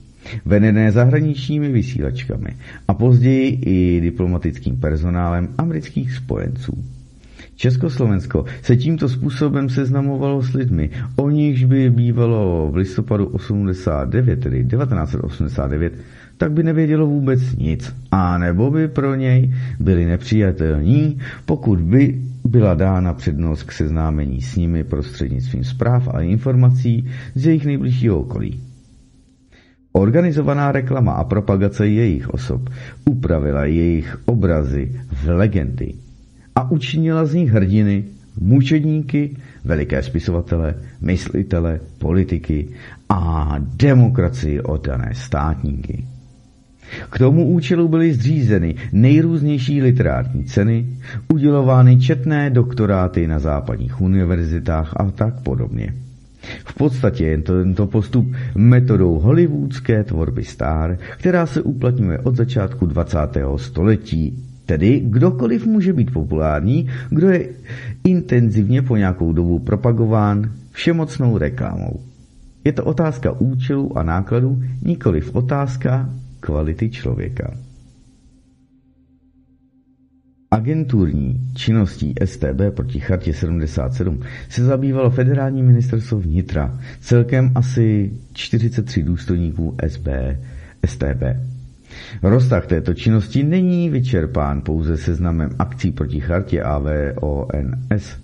vedené zahraničními vysílačkami a později i diplomatickým personálem amerických spojenců. Československo se tímto způsobem seznamovalo s lidmi, o nichž by bývalo v listopadu 89, tedy 1989, tak by nevědělo vůbec nic. A nebo by pro něj byli nepřijatelní, pokud by byla dána přednost k seznámení s nimi prostřednictvím zpráv a informací z jejich nejbližšího okolí. Organizovaná reklama a propagace jejich osob upravila jejich obrazy v legendy a učinila z nich hrdiny, mučedníky, veliké spisovatele, myslitele, politiky a demokracii oddané státníky. K tomu účelu byly zřízeny nejrůznější literární ceny, udělovány četné doktoráty na západních univerzitách a tak podobně. V podstatě je to tento postup metodou hollywoodské tvorby star, která se uplatňuje od začátku 20. století. Tedy kdokoliv může být populární, kdo je intenzivně po nějakou dobu propagován všemocnou reklamou. Je to otázka účelu a nákladu, nikoliv otázka kvality člověka. Agenturní činností STB proti chartě 77 se zabývalo federální ministerstvo vnitra, celkem asi 43 důstojníků SB, STB. Roztah této činnosti není vyčerpán pouze seznamem akcí proti chartě AVONS,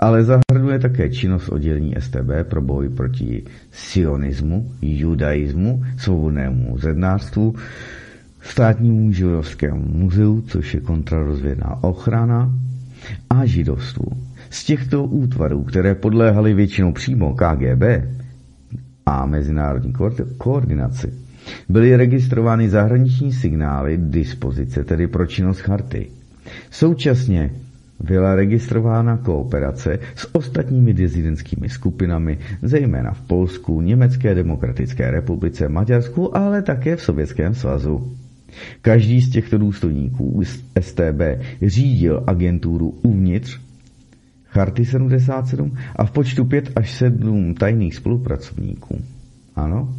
ale zahrnuje také činnost oddělení STB pro boj proti sionismu, judaismu, svobodnému zednářstvu, státnímu židovskému muzeu, což je kontrarozvědná ochrana, a židovstvu. Z těchto útvarů, které podléhaly většinou přímo KGB a mezinárodní koordinaci, byly registrovány zahraniční signály dispozice, tedy pro činnost charty. Současně byla registrována kooperace s ostatními dizidentskými skupinami, zejména v Polsku, Německé demokratické republice, Maďarsku, ale také v Sovětském svazu. Každý z těchto důstojníků STB řídil agenturu uvnitř Charty 77 a v počtu 5 až 7 tajných spolupracovníků. Ano,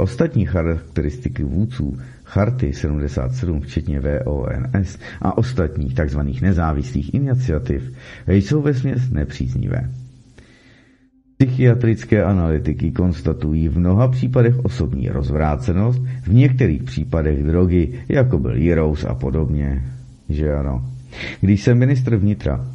ostatní charakteristiky vůdců Charty 77, včetně VONS a ostatních tzv. nezávislých iniciativ, jsou ve směs nepříznivé. Psychiatrické analytiky konstatují v mnoha případech osobní rozvrácenost, v některých případech drogy, jako byl Jirous a podobně. Že ano. Když jsem ministr vnitra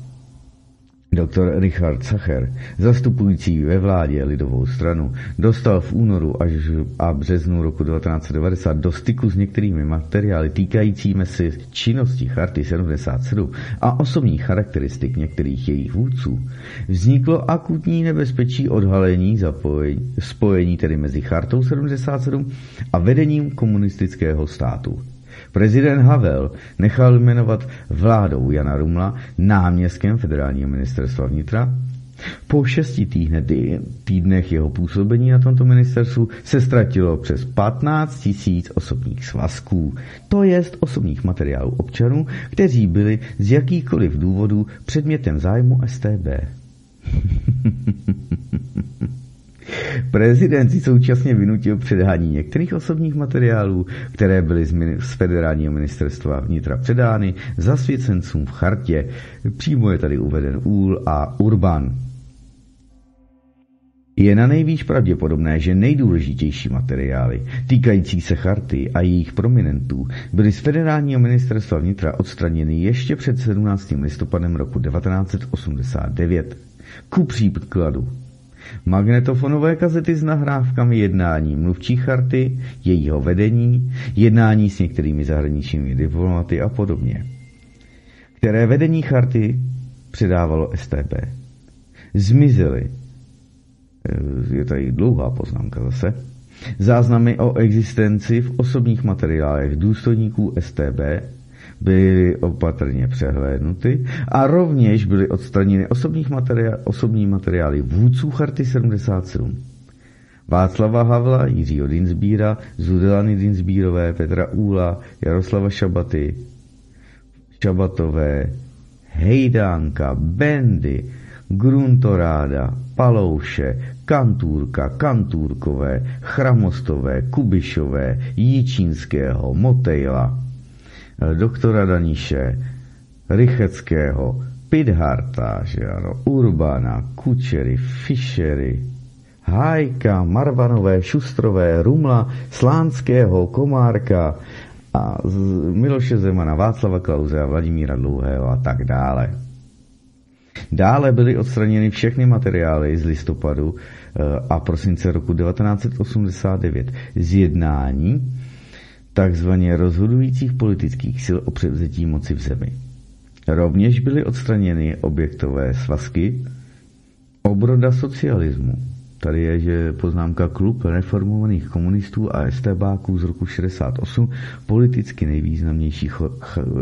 Doktor Richard Sacher, zastupující ve vládě lidovou stranu, dostal v únoru až a březnu roku 1990 do styku s některými materiály týkajícími se činnosti Charty 77 a osobních charakteristik některých jejich vůdců. Vzniklo akutní nebezpečí odhalení zapojení, spojení tedy mezi Chartou 77 a vedením komunistického státu. Prezident Havel nechal jmenovat vládou Jana Rumla náměstkem federálního ministerstva vnitra. Po šesti týdne, týdnech jeho působení na tomto ministerstvu se ztratilo přes 15 tisíc osobních svazků, to jest osobních materiálů občanů, kteří byli z jakýchkoliv důvodů předmětem zájmu STB. (laughs) Prezident si současně vynutil předání některých osobních materiálů, které byly z federálního ministerstva vnitra předány zasvěcencům v chartě. Přímo je tady uveden Úl a Urban. Je na nejvýš pravděpodobné, že nejdůležitější materiály týkající se charty a jejich prominentů byly z federálního ministerstva vnitra odstraněny ještě před 17. listopadem roku 1989. Ku příkladu Magnetofonové kazety s nahrávkami jednání mluvčí charty, jejího vedení, jednání s některými zahraničními diplomaty a podobně, které vedení charty předávalo STB. Zmizely, eh, je tady dlouhá poznámka zase, záznamy o existenci v osobních materiálech důstojníků STB byly opatrně přehlédnuty a rovněž byly odstraněny osobních materiál, osobní materiály vůdců Charty 77. Václava Havla, Jiřího Dinsbíra, Zudelany Dinsbírové, Petra Úla, Jaroslava Šabaty, Šabatové, Hejdánka, Bendy, Gruntoráda, Palouše, Kantůrka, Kantůrkové, Chramostové, Kubišové, Jíčínského, Motejla, doktora Daníše, Rycheckého, Pidharta, že ano, Urbana, Kučery, Fischery, Hájka, Marvanové, Šustrové, Rumla, Slánského, Komárka a Miloše Zemana, Václava Klauze a Vladimíra Dlouhého a tak dále. Dále byly odstraněny všechny materiály z listopadu eh, a prosince roku 1989 z jednání takzvaně rozhodujících politických sil o převzetí moci v zemi. Rovněž byly odstraněny objektové svazky obroda socialismu. Tady je, že poznámka klub reformovaných komunistů a STBáků z roku 68, politicky nejvýznamnější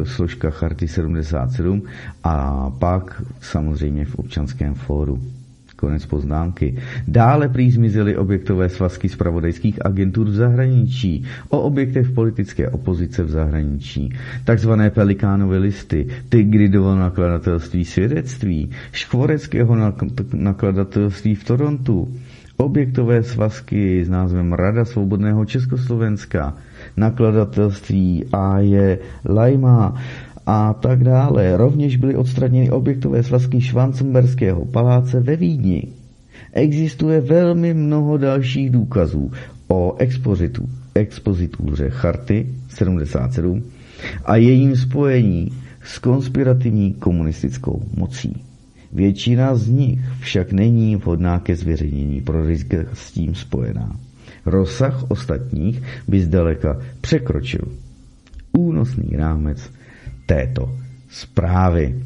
složka Charty 77 a pak samozřejmě v občanském fóru. Konec poznámky. Dále prý zmizely objektové svazky zpravodajských agentur v zahraničí, o objektech politické opozice v zahraničí, takzvané pelikánové listy, Tigridovo nakladatelství svědectví, Škvoreckého nakladatelství v Torontu, objektové svazky s názvem Rada svobodného Československa, nakladatelství A je Lajma, a tak dále. Rovněž byly odstraněny objektové svazky Švancemberského paláce ve Vídni. Existuje velmi mnoho dalších důkazů o expozitu, expozituře Charty 77 a jejím spojení s konspirativní komunistickou mocí. Většina z nich však není vhodná ke zveřejnění pro rizika s tím spojená. Rozsah ostatních by zdaleka překročil únosný rámec této zprávy.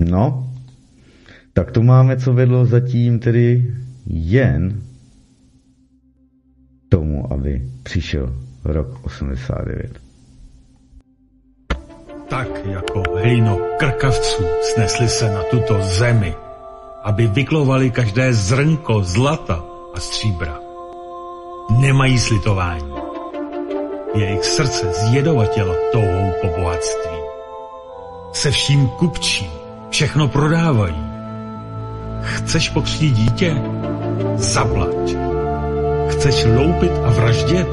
No, tak to máme, co vedlo zatím tedy jen tomu, aby přišel rok 89. Tak jako hejno krkavců snesli se na tuto zemi, aby vyklovali každé zrnko zlata a stříbra. Nemají slitování jejich srdce zjedovatělo touhou po bohatství. Se vším kupčí, všechno prodávají. Chceš pokřtít dítě? Zaplať. Chceš loupit a vraždět?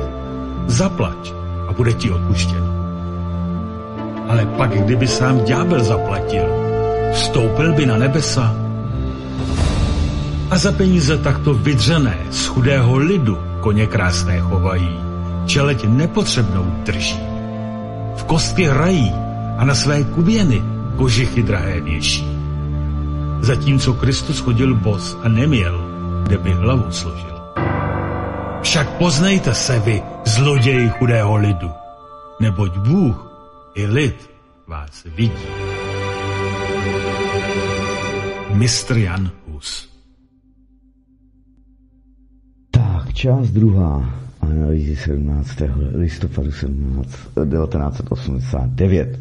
Zaplať a bude ti odpuštěno. Ale pak, kdyby sám ďábel zaplatil, vstoupil by na nebesa. A za peníze takto vydřené z chudého lidu koně krásné chovají čeleť nepotřebnou drží. V kostky hrají a na své kuběny kožichy drahé věší. Zatímco Kristus chodil bos a neměl, kde by hlavu složil. Však poznejte se vy, zloději chudého lidu, neboť Bůh i lid vás vidí. Mistr Jan Hus Tak, část druhá analýzy 17. listopadu 17, 1989.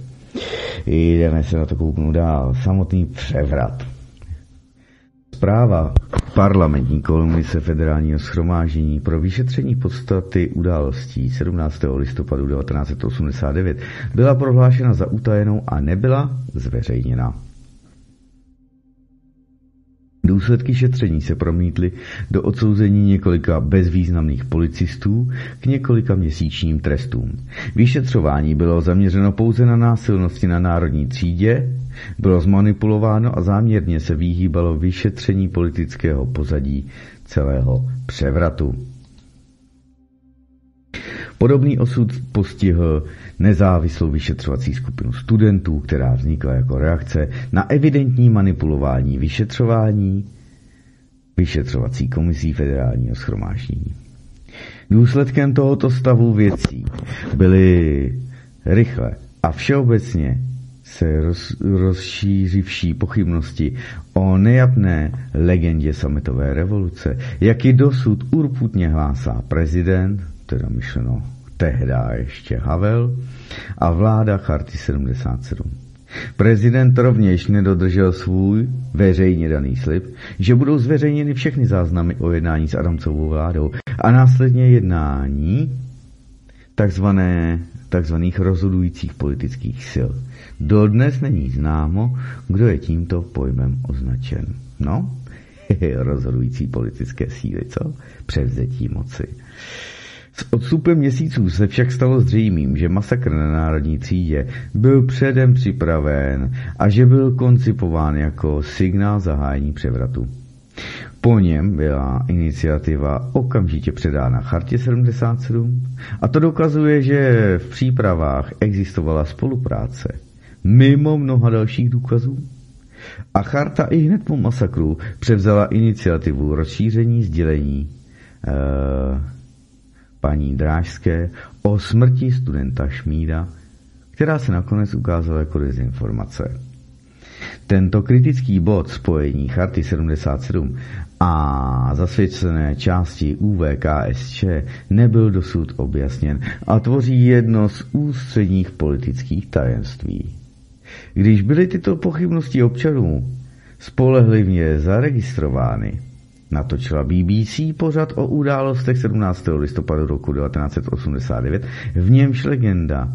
Jdeme se na to kouknout dál. Samotný převrat. Zpráva parlamentní komise federálního schromáždění pro vyšetření podstaty událostí 17. listopadu 1989 byla prohlášena za utajenou a nebyla zveřejněna. Důsledky šetření se promítly do odsouzení několika bezvýznamných policistů k několika měsíčním trestům. Vyšetřování bylo zaměřeno pouze na násilnosti na národní třídě, bylo zmanipulováno a záměrně se vyhýbalo vyšetření politického pozadí celého převratu. Podobný osud postihl nezávislou vyšetřovací skupinu studentů, která vznikla jako reakce na evidentní manipulování vyšetřování vyšetřovací komisí federálního schromáždění. Důsledkem tohoto stavu věcí byly rychle a všeobecně se roz, rozšířivší pochybnosti o nejapné legendě sametové revoluce, jak i dosud urputně hlásá prezident, teda myšleno tehda ještě Havel, a vláda Charty 77. Prezident rovněž nedodržel svůj veřejně daný slib, že budou zveřejněny všechny záznamy o jednání s Adamcovou vládou a následně jednání takzvané, takzvaných rozhodujících politických sil. Dodnes není známo, kdo je tímto pojmem označen. No, (laughs) rozhodující politické síly, co? Převzetí moci. S odstupem měsíců se však stalo zřejmým, že masakr na národní třídě byl předem připraven a že byl koncipován jako signál zahájení převratu. Po něm byla iniciativa okamžitě předána Chartě 77 a to dokazuje, že v přípravách existovala spolupráce mimo mnoha dalších důkazů. A charta i hned po masakru převzala iniciativu rozšíření sdělení eh, paní Drážské o smrti studenta Šmída, která se nakonec ukázala jako dezinformace. Tento kritický bod spojení Charty 77 a zasvěcené části UVKSČ nebyl dosud objasněn a tvoří jedno z ústředních politických tajemství. Když byly tyto pochybnosti občanů spolehlivě zaregistrovány, natočila BBC pořad o událostech 17. listopadu roku 1989, v němž legenda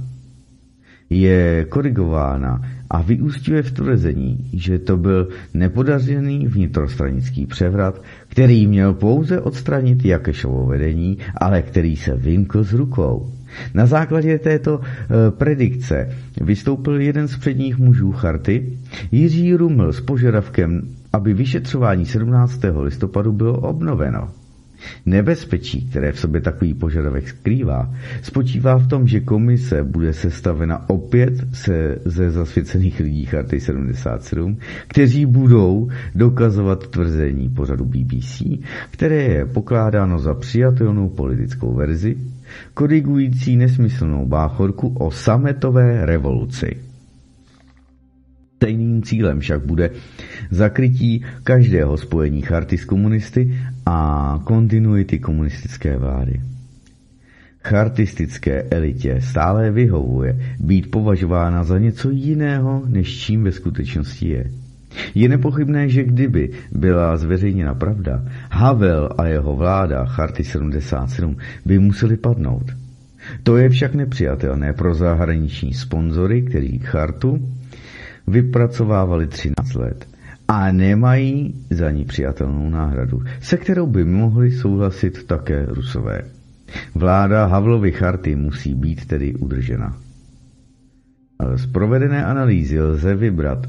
je korigována a vyústňuje v tvrzení, že to byl nepodařený vnitrostranický převrat, který měl pouze odstranit Jakešovo vedení, ale který se vymkl z rukou. Na základě této e, predikce vystoupil jeden z předních mužů charty, Jiří Ruml s požadavkem, aby vyšetřování 17. listopadu bylo obnoveno. Nebezpečí, které v sobě takový požadavek skrývá, spočívá v tom, že komise bude sestavena opět se, ze zasvěcených lidí Charty 77, kteří budou dokazovat tvrzení pořadu BBC, které je pokládáno za přijatelnou politickou verzi, korigující nesmyslnou báchorku o sametové revoluci. Stejným cílem však bude zakrytí každého spojení charty s komunisty a kontinuity komunistické vlády. Chartistické elitě stále vyhovuje být považována za něco jiného, než čím ve skutečnosti je. Je nepochybné, že kdyby byla zveřejněna pravda, Havel a jeho vláda Charty 77 by museli padnout. To je však nepřijatelné pro zahraniční sponzory, kteří chartu vypracovávali 13 let a nemají za ní přijatelnou náhradu, se kterou by mohli souhlasit také Rusové. Vláda Havlovy charty musí být tedy udržena. Z provedené analýzy lze vybrat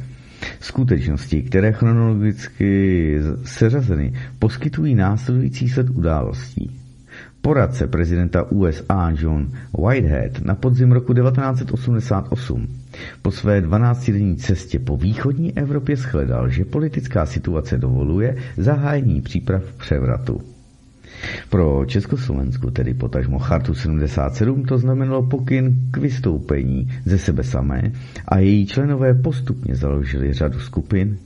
skutečnosti, které chronologicky seřazeny poskytují následující set událostí. Poradce prezidenta USA John Whitehead na podzim roku 1988 po své 12-denní cestě po východní Evropě shledal, že politická situace dovoluje zahájení příprav převratu. Pro Československu, tedy potažmo Chartu 77, to znamenalo pokyn k vystoupení ze sebe samé a její členové postupně založili řadu skupin,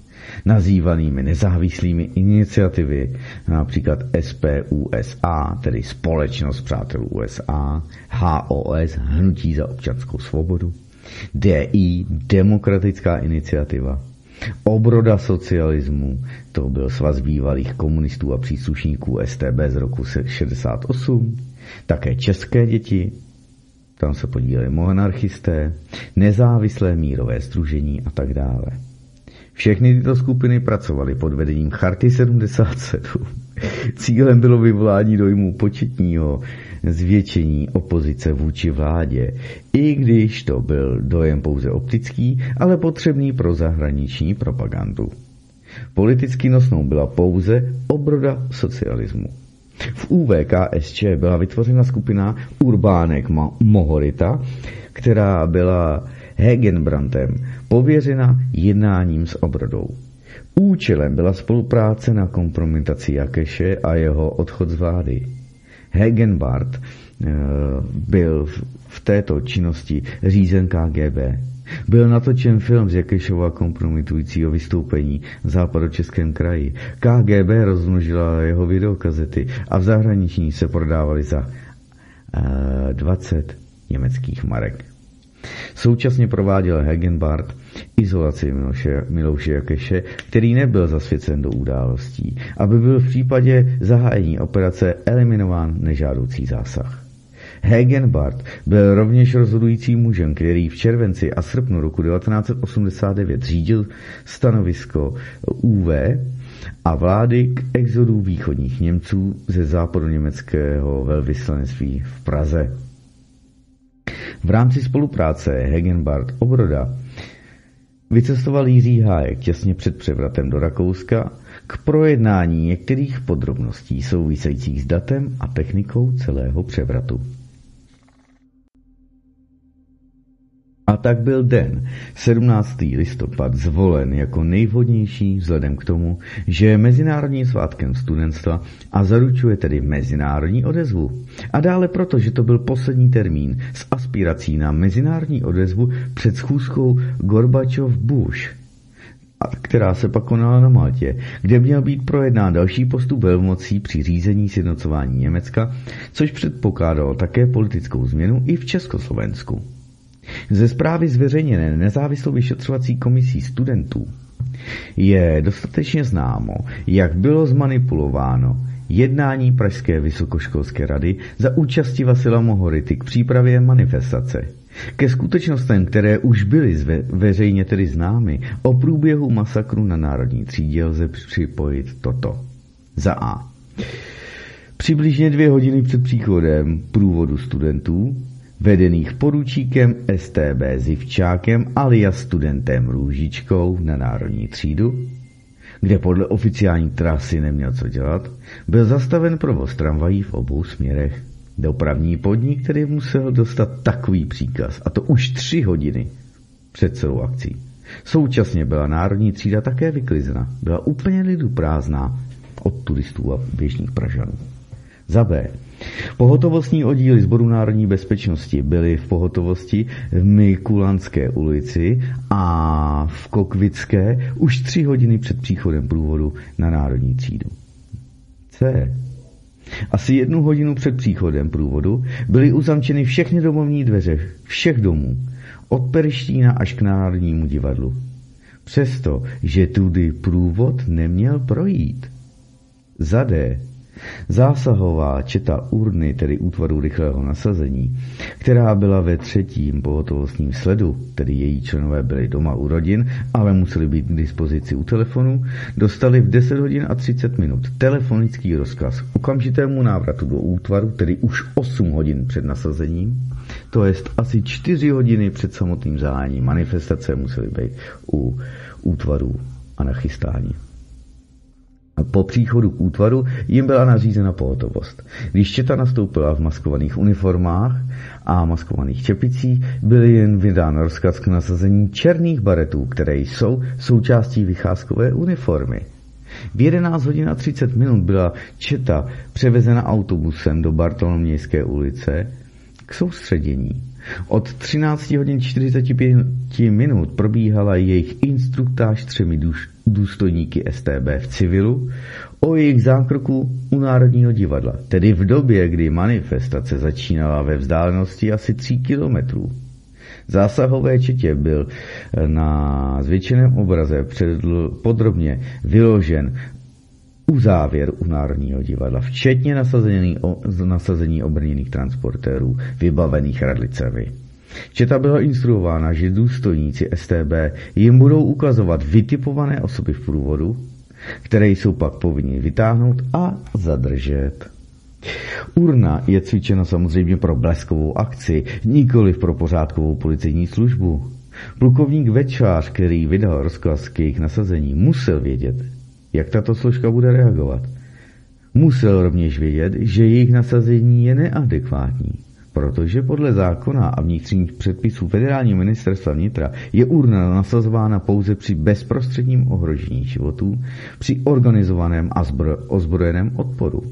nazývanými nezávislými iniciativy, například SPUSA, tedy Společnost přátelů USA, HOS, Hnutí za občanskou svobodu, DI, Demokratická iniciativa, Obroda socialismu, to byl svaz bývalých komunistů a příslušníků STB z roku 68, také české děti, tam se podíleli monarchisté, nezávislé mírové združení a tak dále. Všechny tyto skupiny pracovaly pod vedením Charty 77. Cílem bylo vyvolání dojmu početního zvětšení opozice vůči vládě, i když to byl dojem pouze optický, ale potřebný pro zahraniční propagandu. Politicky nosnou byla pouze obroda socialismu. V UVKSČ byla vytvořena skupina Urbánek Mohorita, která byla Hegenbrantem pověřena jednáním s obrodou. Účelem byla spolupráce na kompromitaci Jakeše a jeho odchod z vlády. Hegenbart eh, byl v této činnosti řízen KGB. Byl natočen film z Jakešova kompromitujícího vystoupení v západočeském kraji. KGB rozmnožila jeho videokazety a v zahraničí se prodávaly za 20 eh, německých marek. Současně prováděl Hegenbart izolaci Miloše, Milouše Jakeše, který nebyl zasvěcen do událostí, aby byl v případě zahájení operace eliminován nežádoucí zásah. Hegenbart byl rovněž rozhodujícím mužem, který v červenci a srpnu roku 1989 řídil stanovisko UV a vlády k exodu východních Němců ze západoněmeckého velvyslanectví v Praze. V rámci spolupráce Hegenbart Obroda vycestoval Jiří Hájek těsně před převratem do Rakouska k projednání některých podrobností souvisejících s datem a technikou celého převratu. A tak byl den 17. listopad zvolen jako nejvhodnější vzhledem k tomu, že je mezinárodním svátkem studentstva a zaručuje tedy mezinárodní odezvu. A dále proto, že to byl poslední termín s aspirací na mezinárodní odezvu před schůzkou Gorbačov-Bush, která se pak konala na Maltě, kde měl být projednán další postup velmocí při řízení sjednocování Německa, což předpokládalo také politickou změnu i v Československu. Ze zprávy zveřejněné nezávislou vyšetřovací komisí studentů je dostatečně známo, jak bylo zmanipulováno jednání Pražské vysokoškolské rady za účasti Vasila Mohority k přípravě manifestace. Ke skutečnostem, které už byly zve, veřejně tedy známy, o průběhu masakru na Národní třídě lze připojit toto. Za A. Přibližně dvě hodiny před příchodem průvodu studentů vedených poručíkem STB Zivčákem alias studentem Růžičkou na národní třídu, kde podle oficiální trasy neměl co dělat, byl zastaven provoz tramvají v obou směrech. Dopravní podnik, který musel dostat takový příkaz, a to už tři hodiny před celou akcí. Současně byla národní třída také vyklizena. Byla úplně lidu prázdná od turistů a běžných Pražanů. Za B. Pohotovostní oddíly Sboru národní bezpečnosti byly v pohotovosti v Mikulanské ulici a v Kokvické už tři hodiny před příchodem průvodu na národní třídu. C. Asi jednu hodinu před příchodem průvodu byly uzamčeny všechny domovní dveře všech domů, od Perštína až k Národnímu divadlu. Přesto, že tudy průvod neměl projít. Za D. Zásahová četa urny, tedy útvaru rychlého nasazení, která byla ve třetím pohotovostním sledu, tedy její členové byli doma u rodin, ale museli být k dispozici u telefonu, dostali v 10 hodin a 30 minut telefonický rozkaz okamžitému návratu do útvaru, tedy už 8 hodin před nasazením, to jest asi 4 hodiny před samotným zahájením manifestace museli být u útvaru a nachystání. Po příchodu k útvaru jim byla nařízena pohotovost. Když četa nastoupila v maskovaných uniformách a maskovaných čepicích, byl jen vydán rozkaz k nasazení černých baretů, které jsou součástí vycházkové uniformy. V 11 hodin a 30 minut byla četa převezena autobusem do Bartolomějské ulice k soustředění. Od 13 hodin 45 minut probíhala jejich instruktáž třemi důstojníky STB v civilu o jejich zákroku u Národního divadla, tedy v době, kdy manifestace začínala ve vzdálenosti asi 3 kilometrů. Zásahové četě byl na zvětšeném obraze předl, podrobně vyložen uzávěr u Národního divadla, včetně nasazení, nasazení obrněných transportérů vybavených radlicemi. Četa byla instruována, že důstojníci STB jim budou ukazovat vytipované osoby v průvodu, které jsou pak povinni vytáhnout a zadržet. Urna je cvičena samozřejmě pro bleskovou akci, nikoli pro pořádkovou policejní službu. Plukovník Večář, který vydal rozkaz k jejich nasazení, musel vědět, jak tato složka bude reagovat. Musel rovněž vědět, že jejich nasazení je neadekvátní, protože podle zákona a vnitřních předpisů federálního ministerstva vnitra je urna nasazována pouze při bezprostředním ohrožení životů, při organizovaném a ozbrojeném odporu.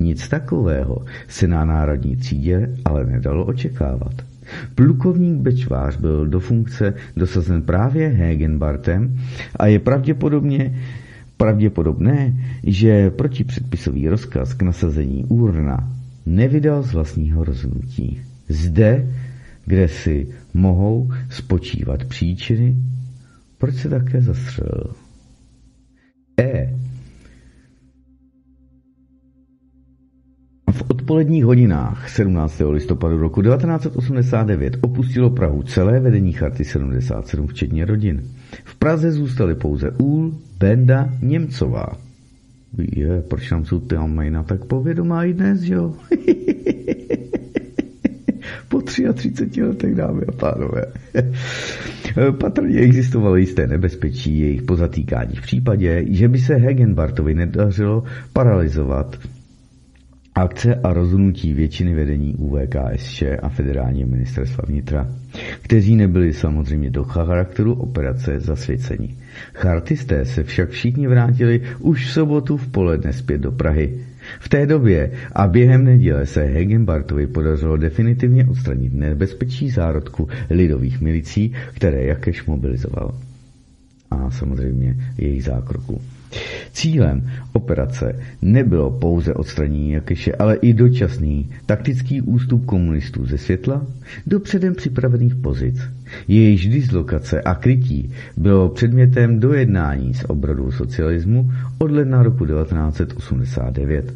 Nic takového se na národní třídě ale nedalo očekávat. Plukovník Bečvář byl do funkce dosazen právě Hegenbartem a je pravděpodobně pravděpodobné, že protipředpisový rozkaz k nasazení úrna nevydal z vlastního rozhodnutí. Zde, kde si mohou spočívat příčiny, proč se také zastřelil. E. V odpoledních hodinách 17. listopadu roku 1989 opustilo Prahu celé vedení Charty 77, včetně rodin. V Praze zůstaly pouze Úl, Benda, Němcová. Je, proč nám jsou tam mají na tak povědomá i dnes, jo? (laughs) po 33 letech, dámy a pánové. Patrně existovalo jisté nebezpečí jejich pozatýkání v případě, že by se Hegenbartovi nedařilo paralizovat akce a rozhodnutí většiny vedení UVKSČ a federálního ministerstva vnitra, kteří nebyli samozřejmě do charakteru operace zasvěceni. Chartisté se však všichni vrátili už v sobotu v poledne zpět do Prahy. V té době a během neděle se Hegenbartovi podařilo definitivně odstranit nebezpečí zárodku lidových milicí, které Jakeš mobilizoval. A samozřejmě jejich zákroku. Cílem operace nebylo pouze odstranění Jakeše, ale i dočasný taktický ústup komunistů ze světla do předem připravených pozic. Jejíž dislokace a krytí bylo předmětem dojednání s obrodou socialismu od ledna roku 1989.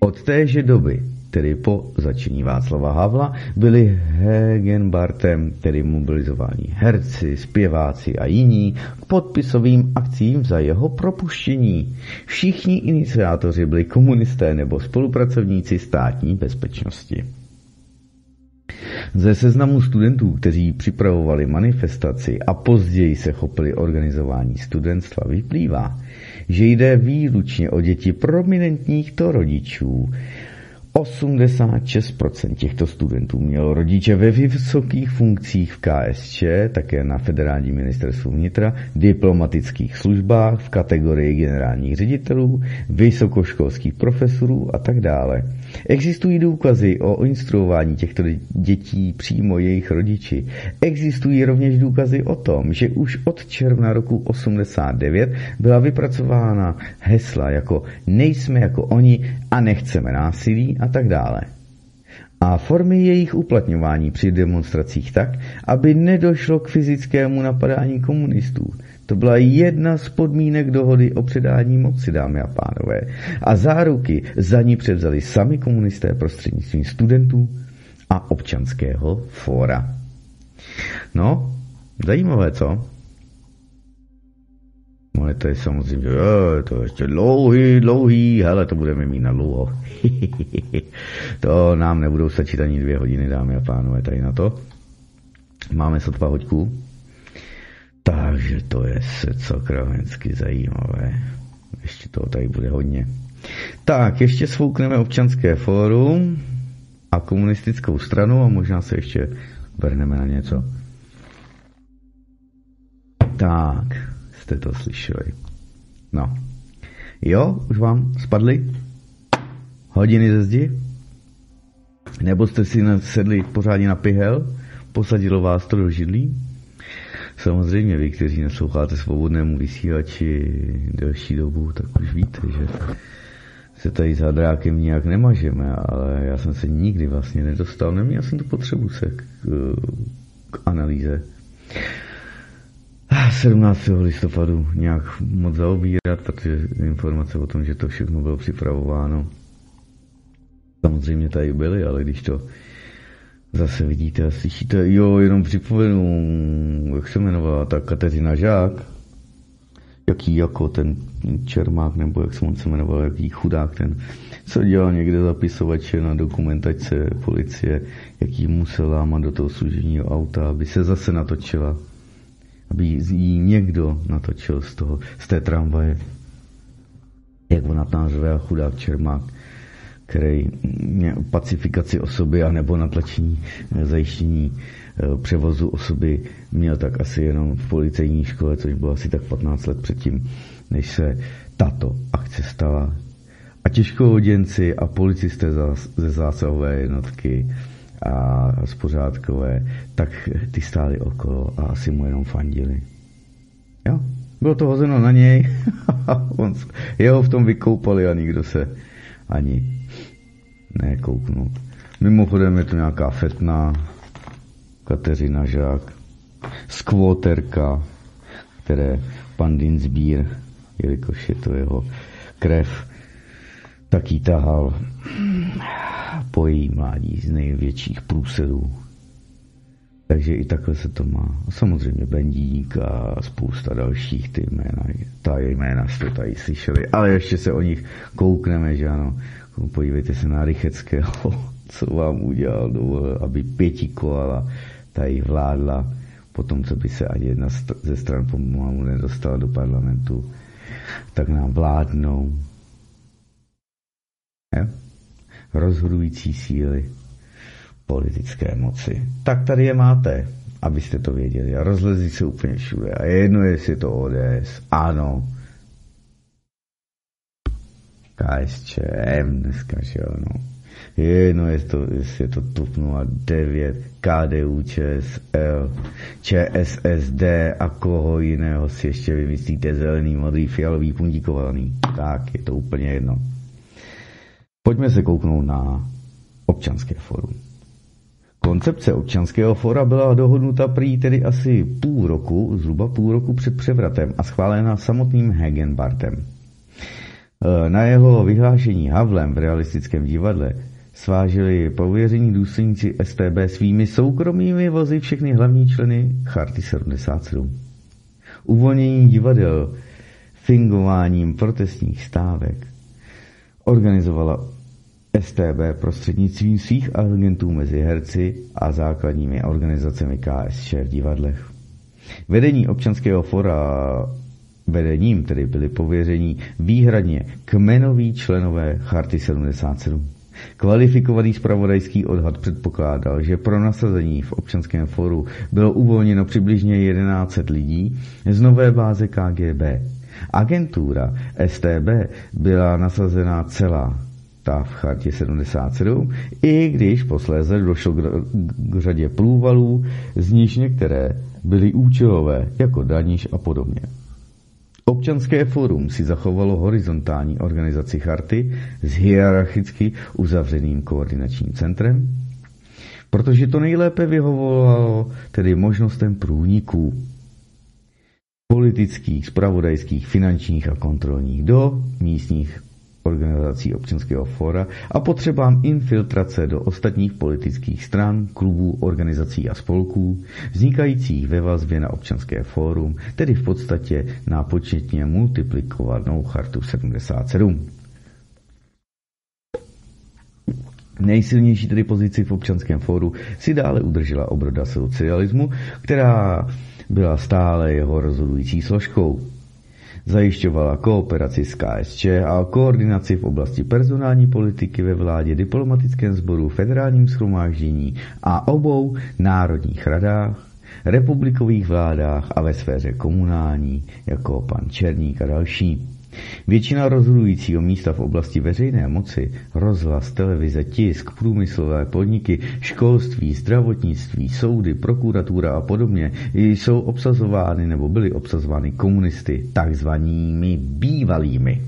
Od téže doby tedy po začení Václava Havla, byli Hegenbartem, tedy mobilizováni herci, zpěváci a jiní k podpisovým akcím za jeho propuštění. Všichni iniciátoři byli komunisté nebo spolupracovníci státní bezpečnosti. Ze seznamu studentů, kteří připravovali manifestaci a později se chopili organizování studentstva, vyplývá, že jde výlučně o děti prominentních to rodičů, 86% těchto studentů mělo rodiče ve vysokých funkcích v KSČ, také na federální ministerstvu vnitra, diplomatických službách v kategorii generálních ředitelů, vysokoškolských profesorů a tak dále. Existují důkazy o instruování těchto dětí přímo jejich rodiči. Existují rovněž důkazy o tom, že už od června roku 89 byla vypracována hesla jako nejsme jako oni a nechceme násilí a tak dále. A formy jejich uplatňování při demonstracích tak, aby nedošlo k fyzickému napadání komunistů. To byla jedna z podmínek dohody o předání moci, dámy a pánové. A záruky za ní převzali sami komunisté prostřednictvím studentů a občanského fóra. No, zajímavé, co? Ale to je samozřejmě, jo, to je ještě dlouhý, dlouhý, hele, to budeme mít na dlouho. (laughs) to nám nebudou stačit ani dvě hodiny, dámy a pánové, tady na to. Máme sotva hoďku. Takže to je se sakramensky zajímavé. Ještě toho tady bude hodně. Tak, ještě svoukneme občanské fórum a komunistickou stranu a možná se ještě vrhneme na něco. Tak, jste to slyšeli. No. Jo, už vám spadly hodiny ze zdi? Nebo jste si sedli pořádně na pihel? Posadilo vás to do židlí? Samozřejmě vy, kteří nasloucháte svobodnému vysílači delší dobu, tak už víte, že se tady za drákem nijak nemažeme, ale já jsem se nikdy vlastně nedostal, neměl jsem tu potřebu se k, k analýze 17. listopadu nějak moc zaobírat, protože informace o tom, že to všechno bylo připravováno, samozřejmě tady byly, ale když to zase vidíte a slyšíte, jo, jenom připomenu, jak se jmenovala ta Kateřina Žák, jaký jako ten Čermák, nebo jak se on se jmenoval, jaký chudák ten, co dělal někde zapisovače na dokumentace policie, jaký musel lámat do toho služebního auta, aby se zase natočila, aby jí někdo natočil z toho, z té tramvaje, jak ona tam řve chudák Čermák který pacifikaci osoby a nebo natlačení eh, zajištění eh, převozu osoby měl tak asi jenom v policejní škole, což bylo asi tak 15 let předtím, než se tato akce stala. A těžkohoděnci a policisté ze zásahové jednotky a spořádkové, tak ty stáli okolo a asi mu jenom fandili. Jo, bylo to hozeno na něj, (laughs) on, jeho v tom vykoupali a nikdo se ani nekouknout. Mimochodem je to nějaká fetná Kateřina Žák, skvoterka, které pan Dinsbír, jelikož je to jeho krev, tak jí tahal po její mládí z největších průsedů. Takže i takhle se to má. Samozřejmě Bendík a spousta dalších ty jména, ta jména jste tady slyšeli, ale ještě se o nich koukneme, že ano. Podívejte se na Rycheckého, co vám udělal, dovolil, aby pěti koala tady vládla, potom co by se ani jedna ze stran pomalu nedostala do parlamentu, tak nám vládnou. Je? Rozhodující síly politické moci. Tak tady je máte, abyste to věděli. A rozlezí se úplně všude. A je jedno, jestli je to ODS. Ano. KSČM dneska, že jo, no. Je jedno, jestli, to, jestli je to TUP 09, KDU, ČSL, ČSSD a koho jiného si ještě vymyslíte zelený, modrý, fialový, puntíkovaný. Tak, je to úplně jedno. Pojďme se kouknout na občanské forum. Koncepce občanského fora byla dohodnuta prý tedy asi půl roku, zhruba půl roku před převratem a schválena samotným Hegenbartem. E, na jeho vyhlášení Havlem v realistickém divadle svážili pověření důstojníci STB svými soukromými vozy všechny hlavní členy Charty 77. Uvolnění divadel fingováním protestních stávek organizovala STB prostřednictvím svých agentů mezi herci a základními organizacemi KSČ v divadlech. Vedení občanského fora vedením tedy byli pověření výhradně kmenoví členové Charty 77. Kvalifikovaný spravodajský odhad předpokládal, že pro nasazení v občanském foru bylo uvolněno přibližně 1100 lidí z nové báze KGB. Agentura STB byla nasazena celá ta v chartě 77, i když posléze došlo k, k řadě průvalů, z níž některé byly účelové, jako daníž a podobně. Občanské fórum si zachovalo horizontální organizaci charty s hierarchicky uzavřeným koordinačním centrem, protože to nejlépe vyhovovalo tedy možnostem průniků politických, spravodajských, finančních a kontrolních do místních organizací občanského fora a potřebám infiltrace do ostatních politických stran, klubů, organizací a spolků, vznikajících ve vazbě na občanské fórum, tedy v podstatě na početně multiplikovanou chartu 77. Nejsilnější tedy pozici v občanském fóru si dále udržela obroda socialismu, která byla stále jeho rozhodující složkou zajišťovala kooperaci s KSČ a koordinaci v oblasti personální politiky ve vládě, diplomatickém sboru, federálním schromáždění a obou národních radách, republikových vládách a ve sféře komunální, jako pan Černík a další. Většina rozhodujícího místa v oblasti veřejné moci, rozhlas, televize, tisk, průmyslové podniky, školství, zdravotnictví, soudy, prokuratura a podobně jsou obsazovány nebo byly obsazovány komunisty, takzvanými bývalými.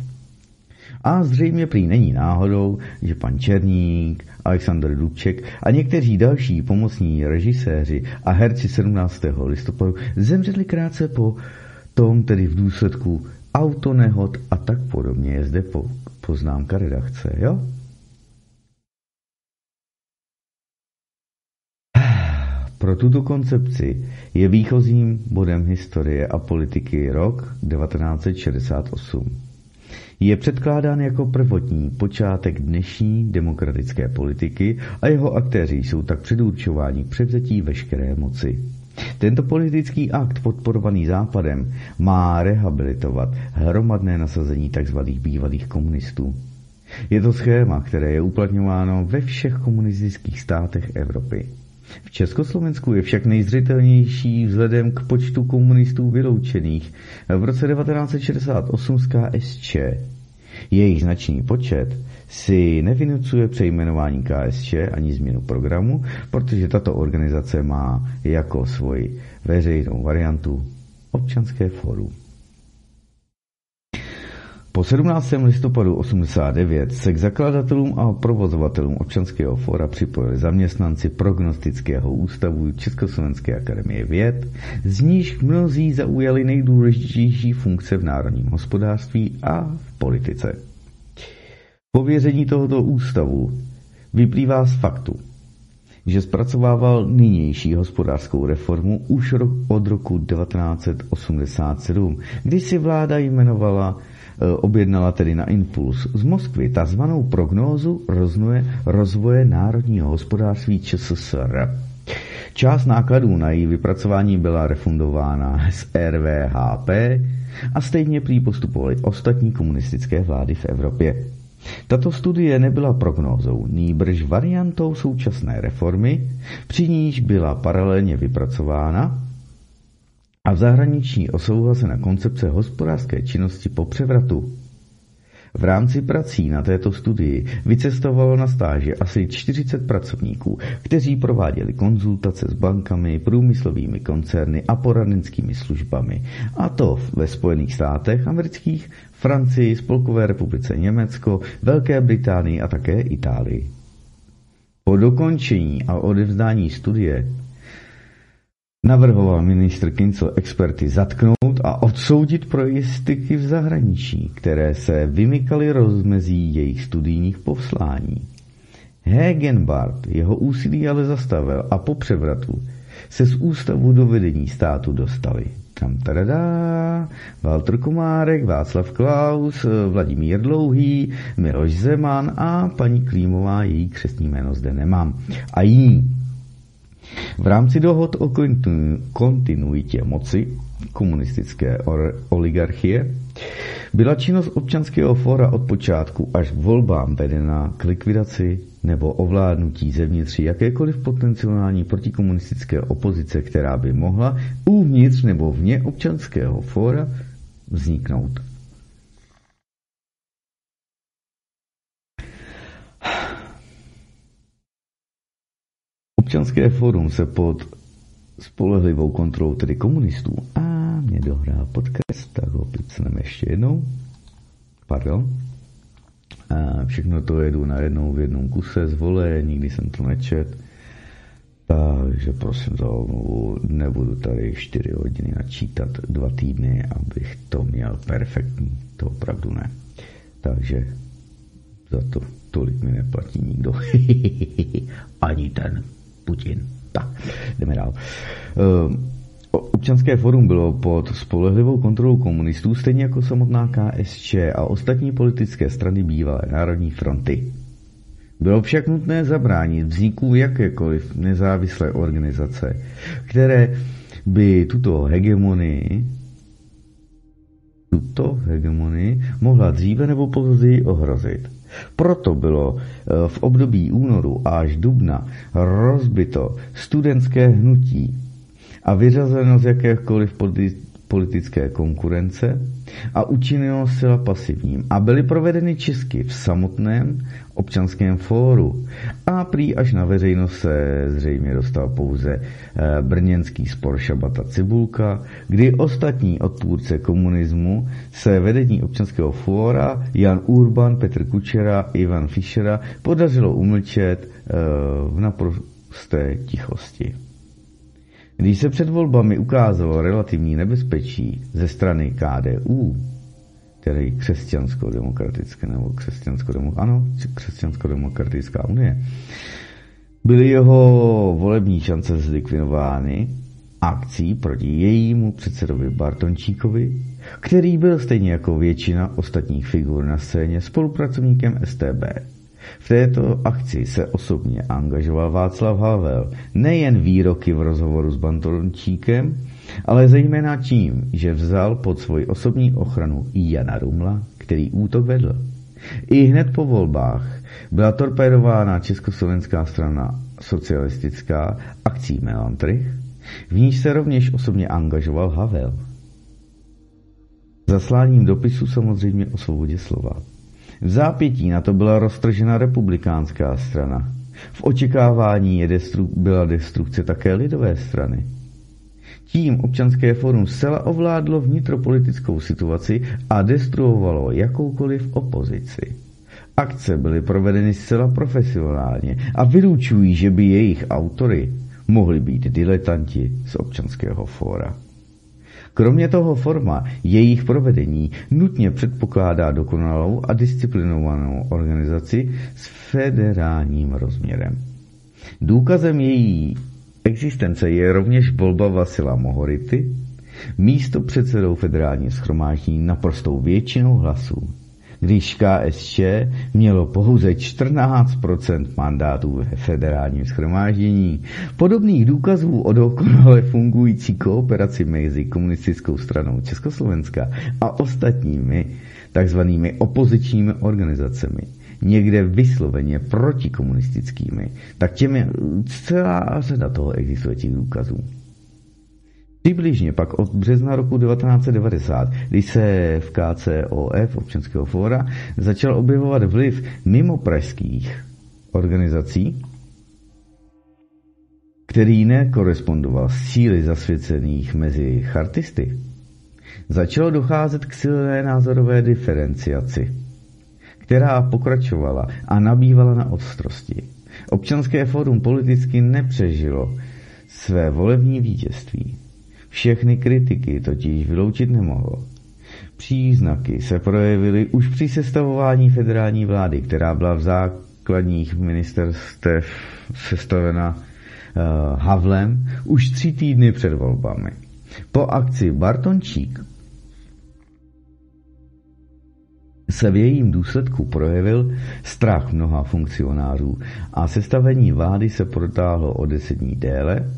A zřejmě prý není náhodou, že pan Černík, Aleksandr Dubček a někteří další pomocní režiséři a herci 17. listopadu zemřeli krátce po tom, tedy v důsledku autonehod a tak podobně je zde po, poznámka redakce, jo? Pro tuto koncepci je výchozím bodem historie a politiky rok 1968. Je předkládán jako prvotní počátek dnešní demokratické politiky a jeho aktéři jsou tak předurčováni k převzetí veškeré moci. Tento politický akt podporovaný Západem má rehabilitovat hromadné nasazení tzv. bývalých komunistů. Je to schéma, které je uplatňováno ve všech komunistických státech Evropy. V Československu je však nejzřetelnější vzhledem k počtu komunistů vyloučených v roce 1968 z KSČ. Jejich značný počet si nevynucuje přejmenování KSČ ani změnu programu, protože tato organizace má jako svoji veřejnou variantu občanské fórum. Po 17. listopadu 89 se k zakladatelům a provozovatelům občanského fóra připojili zaměstnanci prognostického ústavu Československé akademie věd, z níž mnozí zaujali nejdůležitější funkce v národním hospodářství a v politice. Pověření tohoto ústavu vyplývá z faktu, že zpracovával nynější hospodářskou reformu už od roku 1987, kdy si vláda jmenovala e, objednala tedy na impuls z Moskvy takzvanou prognózu rozvoje, rozvoje národního hospodářství ČSSR. Část nákladů na její vypracování byla refundována z RVHP a stejně prý postupovaly ostatní komunistické vlády v Evropě. Tato studie nebyla prognózou, nýbrž variantou současné reformy, při níž byla paralelně vypracována a v zahraničí osouhlasena koncepce hospodářské činnosti po převratu. V rámci prací na této studii vycestovalo na stáže asi 40 pracovníků, kteří prováděli konzultace s bankami, průmyslovými koncerny a poradenskými službami, a to ve Spojených státech amerických, Francii, Spolkové republice Německo, Velké Británii a také Itálii. Po dokončení a odevzdání studie navrhoval ministr Kincel experty zatknout a odsoudit pro v zahraničí, které se vymykaly rozmezí jejich studijních poslání. Hegenbart jeho úsilí ale zastavil a po převratu se z ústavu do vedení státu dostali. Tam tadadá, Walter Komárek, Václav Klaus, Vladimír Dlouhý, Miloš Zeman a paní Klímová, její křesní jméno zde nemám. A jiní. V rámci dohod o kontinuitě moci komunistické oligarchie byla činnost občanského fóra od počátku až volbám vedena k likvidaci nebo ovládnutí zevnitř jakékoliv potenciální protikomunistické opozice, která by mohla uvnitř nebo vně občanského fóra vzniknout. Občanské fórum se pod spolehlivou kontrolou tedy komunistů a mě dohrál podcast, tak ho picneme ještě jednou. Pardon. A všechno to jedu na jednou v jednom kuse z vole, nikdy jsem to nečet. Takže prosím za omluvu, nebudu tady 4 hodiny načítat dva týdny, abych to měl perfektní. To opravdu ne. Takže za to tolik mi neplatí nikdo. (laughs) Ani ten Putin. Tak, jdeme dál. Ehm, občanské forum bylo pod spolehlivou kontrolou komunistů, stejně jako samotná KSČ a ostatní politické strany bývalé Národní fronty. Bylo však nutné zabránit vzniku jakékoliv nezávislé organizace, které by tuto hegemonii tuto hegemonii mohla dříve nebo později ohrozit. Proto bylo eh, v období únoru až dubna rozbito studentské hnutí a vyřazeno z jakékoliv politické konkurence a učinilo zcela pasivním. A byly provedeny čistky v samotném občanském fóru. A prý až na veřejnost se zřejmě dostal pouze eh, brněnský spor Šabata Cibulka, kdy ostatní odpůrce komunismu se vedení občanského fóra Jan Urban, Petr Kučera, Ivan Fischera podařilo umlčet eh, v naprosté tichosti. Když se před volbami ukázalo relativní nebezpečí ze strany KDU, tedy křesťansko-demokratické nebo křesťansko ano, křesťansko-demokratická unie, byly jeho volební šance zlikvidovány akcí proti jejímu předsedovi Bartončíkovi, který byl stejně jako většina ostatních figur na scéně spolupracovníkem STB. V této akci se osobně angažoval Václav Havel nejen výroky v rozhovoru s Bantončíkem, ale zejména tím, že vzal pod svoji osobní ochranu Jana Rumla, který útok vedl. I hned po volbách byla torpédována československá strana socialistická akcí Melantrich, v níž se rovněž osobně angažoval Havel. Zasláním dopisu samozřejmě o svobodě slova. V zápětí na to byla roztržena republikánská strana. V očekávání je destru- byla destrukce také lidové strany. Tím občanské fórum zcela ovládlo vnitropolitickou situaci a destruovalo jakoukoliv opozici. Akce byly provedeny zcela profesionálně a vylučují, že by jejich autory mohli být diletanti z občanského fóra. Kromě toho forma jejich provedení nutně předpokládá dokonalou a disciplinovanou organizaci s federálním rozměrem. Důkazem její existence je rovněž volba Vasila Mohority, místo předsedou federálního schromáždění naprostou většinou hlasů když KSČ mělo pouze 14% mandátů ve federálním schromáždění. Podobných důkazů o dokonale fungující kooperaci mezi komunistickou stranou Československa a ostatními takzvanými opozičními organizacemi někde vysloveně protikomunistickými, tak těm je celá řada toho existuje těch důkazů. Přibližně pak od března roku 1990, kdy se v KCOF občanského fóra začal objevovat vliv mimo pražských organizací, který nekorespondoval s cíly zasvěcených mezi chartisty, začalo docházet k silné názorové diferenciaci, která pokračovala a nabývala na ostrosti. Občanské fórum politicky nepřežilo své volební vítězství. Všechny kritiky totiž vyloučit nemohlo. Příznaky se projevily už při sestavování federální vlády, která byla v základních ministerstev sestavena uh, Havlem už tři týdny před volbami. Po akci Bartončík se v jejím důsledku projevil strach mnoha funkcionářů a sestavení vlády se protáhlo o deset dní déle,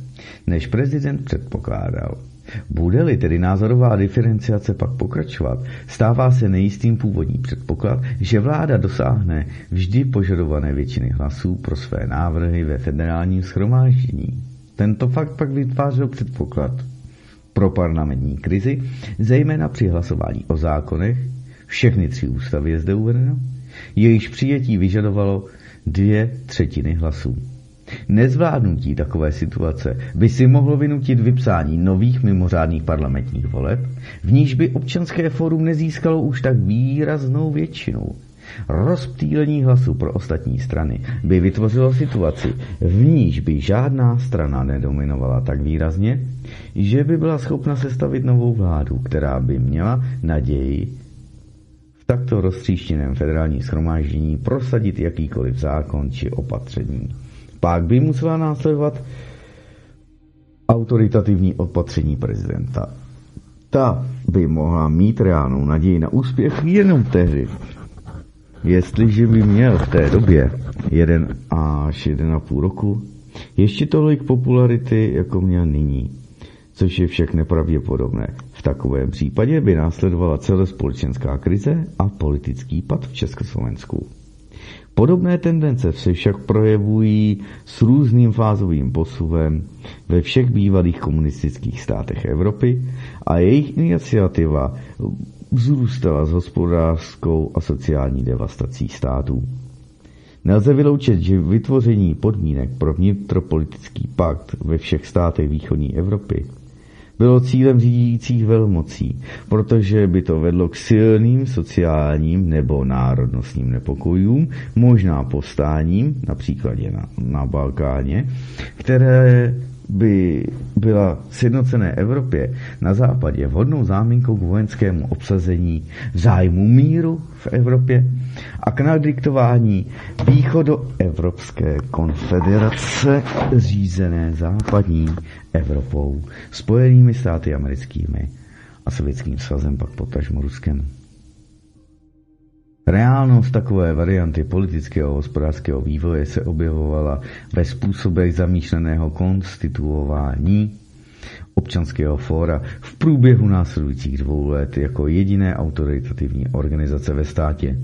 než prezident předpokládal. Bude-li tedy názorová diferenciace pak pokračovat, stává se nejistým původní předpoklad, že vláda dosáhne vždy požadované většiny hlasů pro své návrhy ve federálním schromáždění. Tento fakt pak vytvářel předpoklad pro parlamentní krizi, zejména při hlasování o zákonech, všechny tři ústavy je zde uvedeno, jejichž přijetí vyžadovalo dvě třetiny hlasů. Nezvládnutí takové situace by si mohlo vynutit vypsání nových mimořádných parlamentních voleb, v níž by občanské fórum nezískalo už tak výraznou většinu. Rozptýlení hlasu pro ostatní strany by vytvořilo situaci, v níž by žádná strana nedominovala tak výrazně, že by byla schopna sestavit novou vládu, která by měla naději v takto roztříštěném federálním schromáždění prosadit jakýkoliv zákon či opatření. Pak by musela následovat autoritativní opatření prezidenta. Ta by mohla mít reálnou naději na úspěch jenom tehdy, jestliže by měl v té době 1 až 1,5 roku ještě tolik popularity, jako měl nyní, což je však nepravděpodobné. V takovém případě by následovala celospolečenská krize a politický pad v Československu. Podobné tendence se však projevují s různým fázovým posuvem ve všech bývalých komunistických státech Evropy a jejich iniciativa vzrůstala s hospodářskou a sociální devastací států. Nelze vyloučit, že vytvoření podmínek pro vnitropolitický pakt ve všech státech východní Evropy bylo cílem řídících velmocí, protože by to vedlo k silným sociálním nebo národnostním nepokojům, možná postáním, například na, na Balkáně, které by byla sjednocené Evropě na západě vhodnou záminkou k vojenskému obsazení zájmu míru v Evropě a k nadiktování východoevropské konfederace řízené západní Evropou, spojenými státy americkými a sovětským svazem pak potažmo Ruskem. Reálnost takové varianty politického a hospodářského vývoje se objevovala ve způsobech zamýšleného konstituování občanského fóra v průběhu následujících dvou let jako jediné autoritativní organizace ve státě.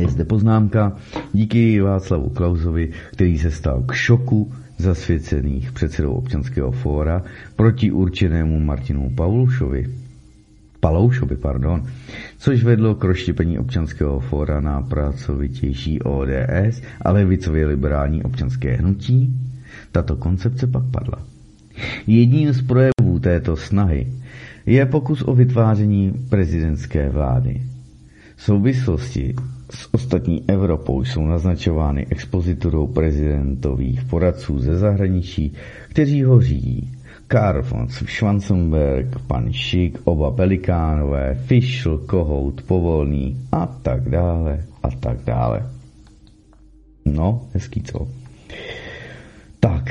Je zde poznámka díky Václavu Klausovi, který se stal k šoku zasvěcených předsedou občanského fóra proti určenému Martinu Paulušovi. Paloušovi, pardon, což vedlo k rozštěpení občanského fóra na pracovitější ODS a levicově liberální občanské hnutí, tato koncepce pak padla. Jedním z projevů této snahy je pokus o vytváření prezidentské vlády. V souvislosti s ostatní Evropou jsou naznačovány expoziturou prezidentových poradců ze zahraničí, kteří ho řídí. Karl von Schwanzenberg, pan Šik, oba Pelikánové, Fischl, Kohout, Povolný a tak dále a tak dále. No, hezký co? Tak,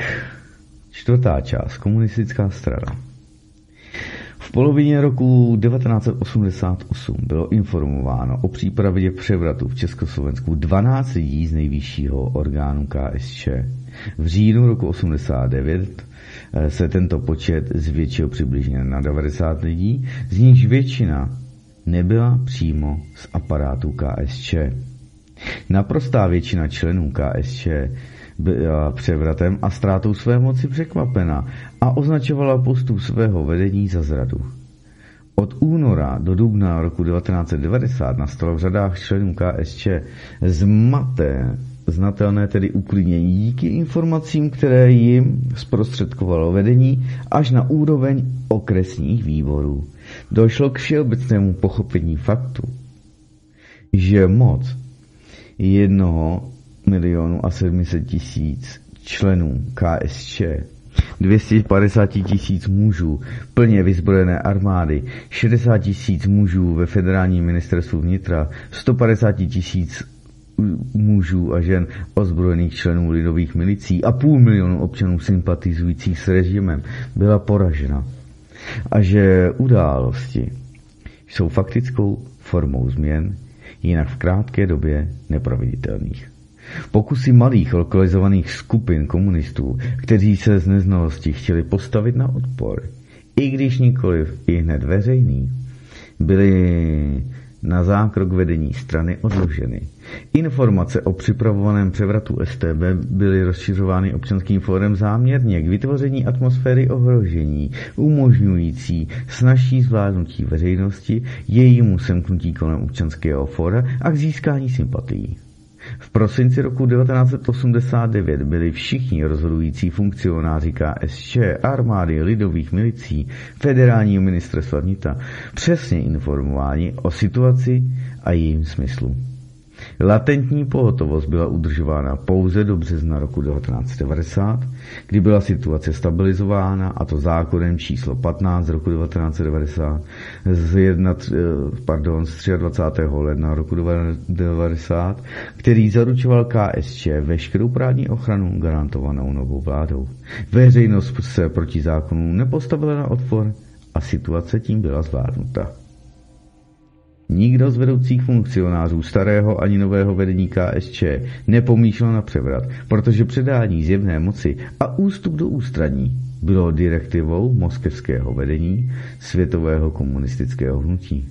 čtvrtá část, komunistická strana. V polovině roku 1988 bylo informováno o přípravě převratu v Československu 12 lidí z nejvyššího orgánu KSČ. V říjnu roku 89 eh, se tento počet zvětšil přibližně na 90 lidí, z nichž většina nebyla přímo z aparátu KSČ. Naprostá většina členů KSČ byla převratem a ztrátou své moci překvapena a označovala postup svého vedení za zradu. Od února do dubna roku 1990 nastalo v řadách členů KSČ zmaté, znatelné tedy uklidnění díky informacím, které jim zprostředkovalo vedení až na úroveň okresních výborů. Došlo k všeobecnému pochopení faktu, že moc jednoho milionu a 700 tisíc členů KSČ, 250 tisíc mužů plně vyzbrojené armády, 60 tisíc mužů ve federálním ministerstvu vnitra, 150 tisíc mužů a žen ozbrojených členů lidových milicí a půl milionu občanů sympatizujících s režimem byla poražena. A že události jsou faktickou formou změn, jinak v krátké době neproveditelných. Pokusy malých lokalizovaných skupin komunistů, kteří se z neznalosti chtěli postavit na odpor, i když nikoliv i hned veřejný, byly na zákrok vedení strany odloženy. Informace o připravovaném převratu STB byly rozšiřovány občanským fórem záměrně k vytvoření atmosféry ohrožení, umožňující snažší zvládnutí veřejnosti, jejímu semknutí kolem občanského fóra a k získání sympatií. Prosinci roku 1989 byli všichni rozhodující funkcionáři KSČ, armády, lidových milicí, federálního ministerstva vnitra přesně informováni o situaci a jejím smyslu. Latentní pohotovost byla udržována pouze do března roku 1990, kdy byla situace stabilizována, a to zákonem číslo 15 z roku 1990 z, jedna, eh, pardon, z 23. ledna roku 1990, který zaručoval KSČ veškerou právní ochranu garantovanou novou vládou. Veřejnost se proti zákonu nepostavila na odpor a situace tím byla zvládnuta. Nikdo z vedoucích funkcionářů starého ani nového vedení KSČ nepomýšlel na převrat, protože předání zjevné moci a ústup do ústraní bylo direktivou moskevského vedení světového komunistického hnutí.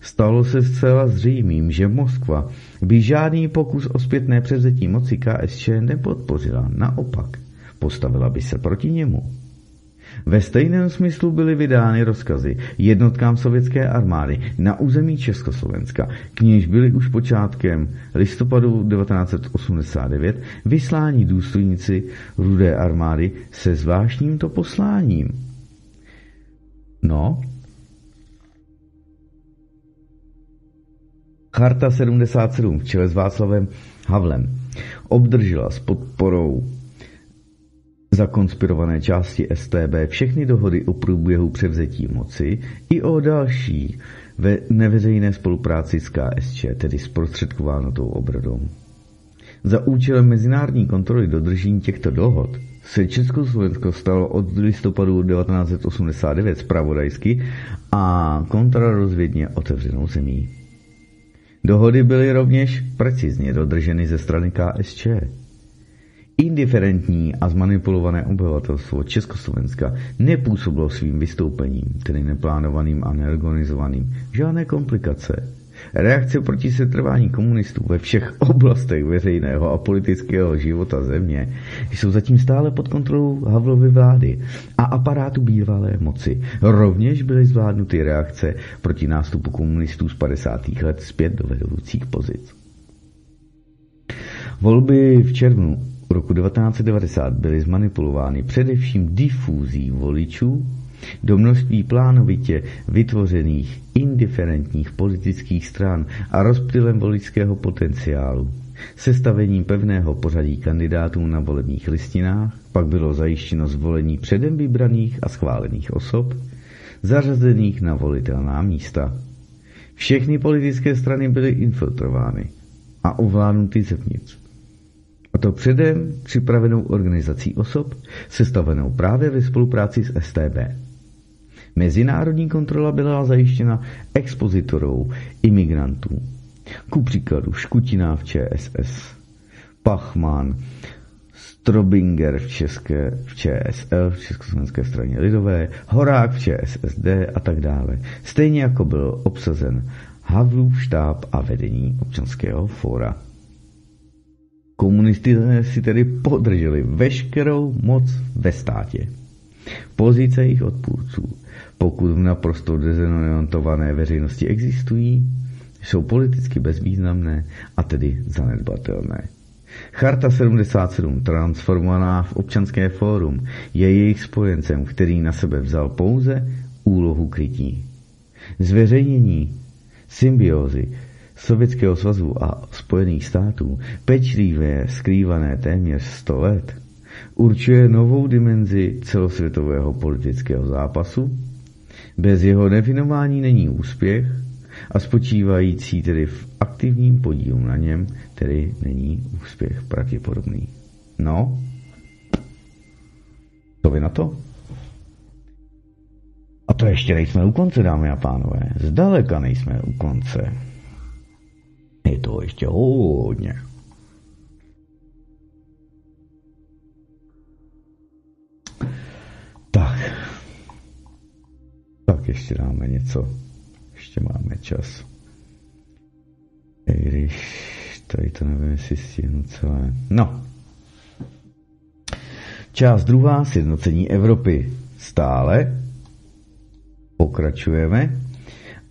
Stalo se zcela zřejmým, že Moskva by žádný pokus o zpětné převzetí moci KSČ nepodpořila, naopak postavila by se proti němu. Ve stejném smyslu byly vydány rozkazy jednotkám sovětské armády na území Československa, k níž byli už počátkem listopadu 1989 vysláni důstojníci rudé armády se zvláštnímto posláním. No, Charta 77 v čele s Václavem Havlem obdržela s podporou zakonspirované části STB všechny dohody o průběhu převzetí moci i o další ve neveřejné spolupráci s KSČ, tedy zprostředkováno tou obradou. Za účelem mezinárodní kontroly dodržení těchto dohod se Československo stalo od listopadu 1989 spravodajsky a kontrarozvědně otevřenou zemí. Dohody byly rovněž precizně dodrženy ze strany KSČ. Indiferentní a zmanipulované obyvatelstvo Československa nepůsobilo svým vystoupením, tedy neplánovaným a neorganizovaným, žádné komplikace. Reakce proti setrvání komunistů ve všech (laughs) oblastech veřejného a politického života země jsou zatím stále pod kontrolou Havlovy vlády a aparátu bývalé moci. Rovněž byly zvládnuty reakce proti nástupu komunistů z 50. let zpět do vedoucích pozic. Volby v červnu roku 1990 byly zmanipulovány především difúzí voličů do množství plánovitě vytvořených indiferentních politických stran a rozptylem voličského potenciálu. sestavením pevného pořadí kandidátů na volebních listinách, pak bylo zajištěno zvolení předem vybraných a schválených osob, zařazených na volitelná místa. Všechny politické strany byly infiltrovány a ovládnuty zevnitř. A to předem připravenou organizací osob, sestavenou právě ve spolupráci s STB. Mezinárodní kontrola byla zajištěna expozitorou imigrantů. Ku příkladu Škutina v ČSS, Pachman, Strobinger v, České, v ČSL, v Československé straně lidové, Horák v ČSSD a tak dále. Stejně jako byl obsazen Havlův štáb a vedení občanského fóra. Komunisté si tedy podrželi veškerou moc ve státě. Pozice jejich odpůrců, pokud v naprosto dezorientované veřejnosti existují, jsou politicky bezvýznamné a tedy zanedbatelné. Charta 77, transformovaná v občanské fórum, je jejich spojencem, který na sebe vzal pouze úlohu krytí. Zveřejnění symbiózy Sovětského svazu a Spojených států, pečlivě skrývané téměř 100 let, určuje novou dimenzi celosvětového politického zápasu. Bez jeho definování není úspěch a spočívající tedy v aktivním podílu na něm, tedy není úspěch pravděpodobný. No, to vy na to? A to ještě nejsme u konce, dámy a pánové. Zdaleka nejsme u konce. To ještě hodně. Tak. Tak ještě dáme něco. Ještě máme čas. I když tady to nevím, jestli stihnu celé. No. Část druhá, sjednocení Evropy. Stále pokračujeme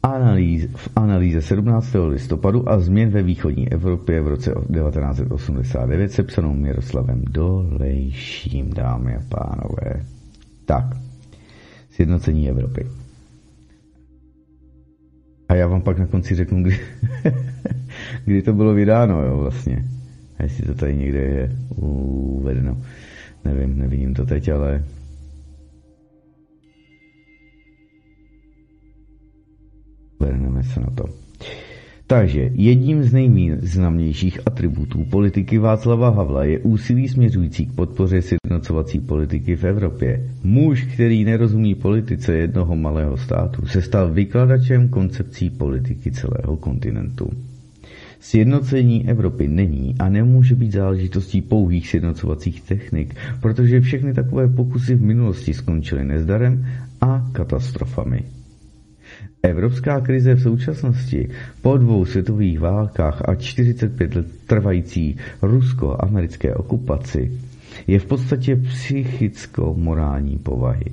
analýz, v analýze 17. listopadu a změn ve východní Evropě v roce 1989 sepsanou Miroslavem Dolejším, dámy a pánové. Tak, sjednocení Evropy. A já vám pak na konci řeknu, kdy, (laughs) kdy to bylo vydáno, jo, vlastně. A jestli to tady někde je uvedeno. Nevím, nevidím to teď, ale Vrhneme se na to. Takže jedním z nejvýznamnějších atributů politiky Václava Havla je úsilí směřující k podpoře sjednocovací politiky v Evropě. Muž, který nerozumí politice jednoho malého státu, se stal vykladačem koncepcí politiky celého kontinentu. Sjednocení Evropy není a nemůže být záležitostí pouhých sjednocovacích technik, protože všechny takové pokusy v minulosti skončily nezdarem a katastrofami. Evropská krize v současnosti po dvou světových válkách a 45 let trvající rusko-americké okupaci je v podstatě psychicko-morální povahy.